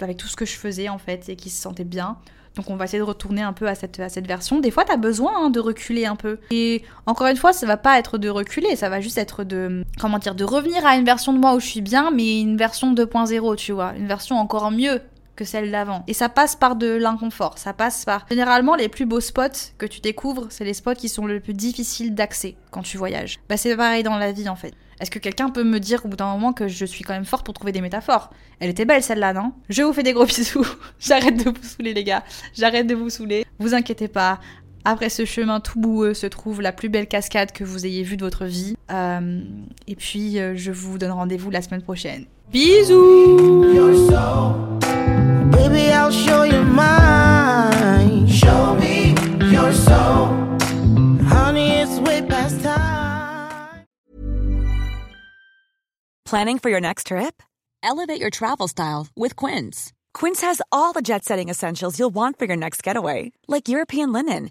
Speaker 1: avec tout ce que je faisais en fait et qui se sentait bien. Donc on va essayer de retourner un peu à cette, à cette version. Des fois, tu as besoin hein, de reculer un peu. Et encore une fois, ça va pas être de reculer, ça va juste être de comment dire de revenir à une version de moi où je suis bien, mais une version 2.0, tu vois, une version encore mieux que celle d'avant. Et ça passe par de l'inconfort, ça passe par... Généralement, les plus beaux spots que tu découvres, c'est les spots qui sont le plus difficiles d'accès quand tu voyages. Bah c'est pareil dans la vie en fait. Est-ce que quelqu'un peut me dire au bout d'un moment que je suis quand même forte pour trouver des métaphores? Elle était belle celle-là, non? Je vous fais des gros bisous. J'arrête de vous saouler les gars. J'arrête de vous saouler. Vous inquiétez pas. Après ce chemin tout boueux se trouve la plus belle cascade que vous ayez vue de votre vie. Euh, et puis euh, je vous donne rendez-vous la semaine prochaine. Bisous Baby, I'll show you mine. Show me your soul.
Speaker 2: Honey, it's way past time. Planning for your next trip? Elevate your travel style with Quince. Quince has all the jet setting essentials you'll want for your next getaway, like European linen,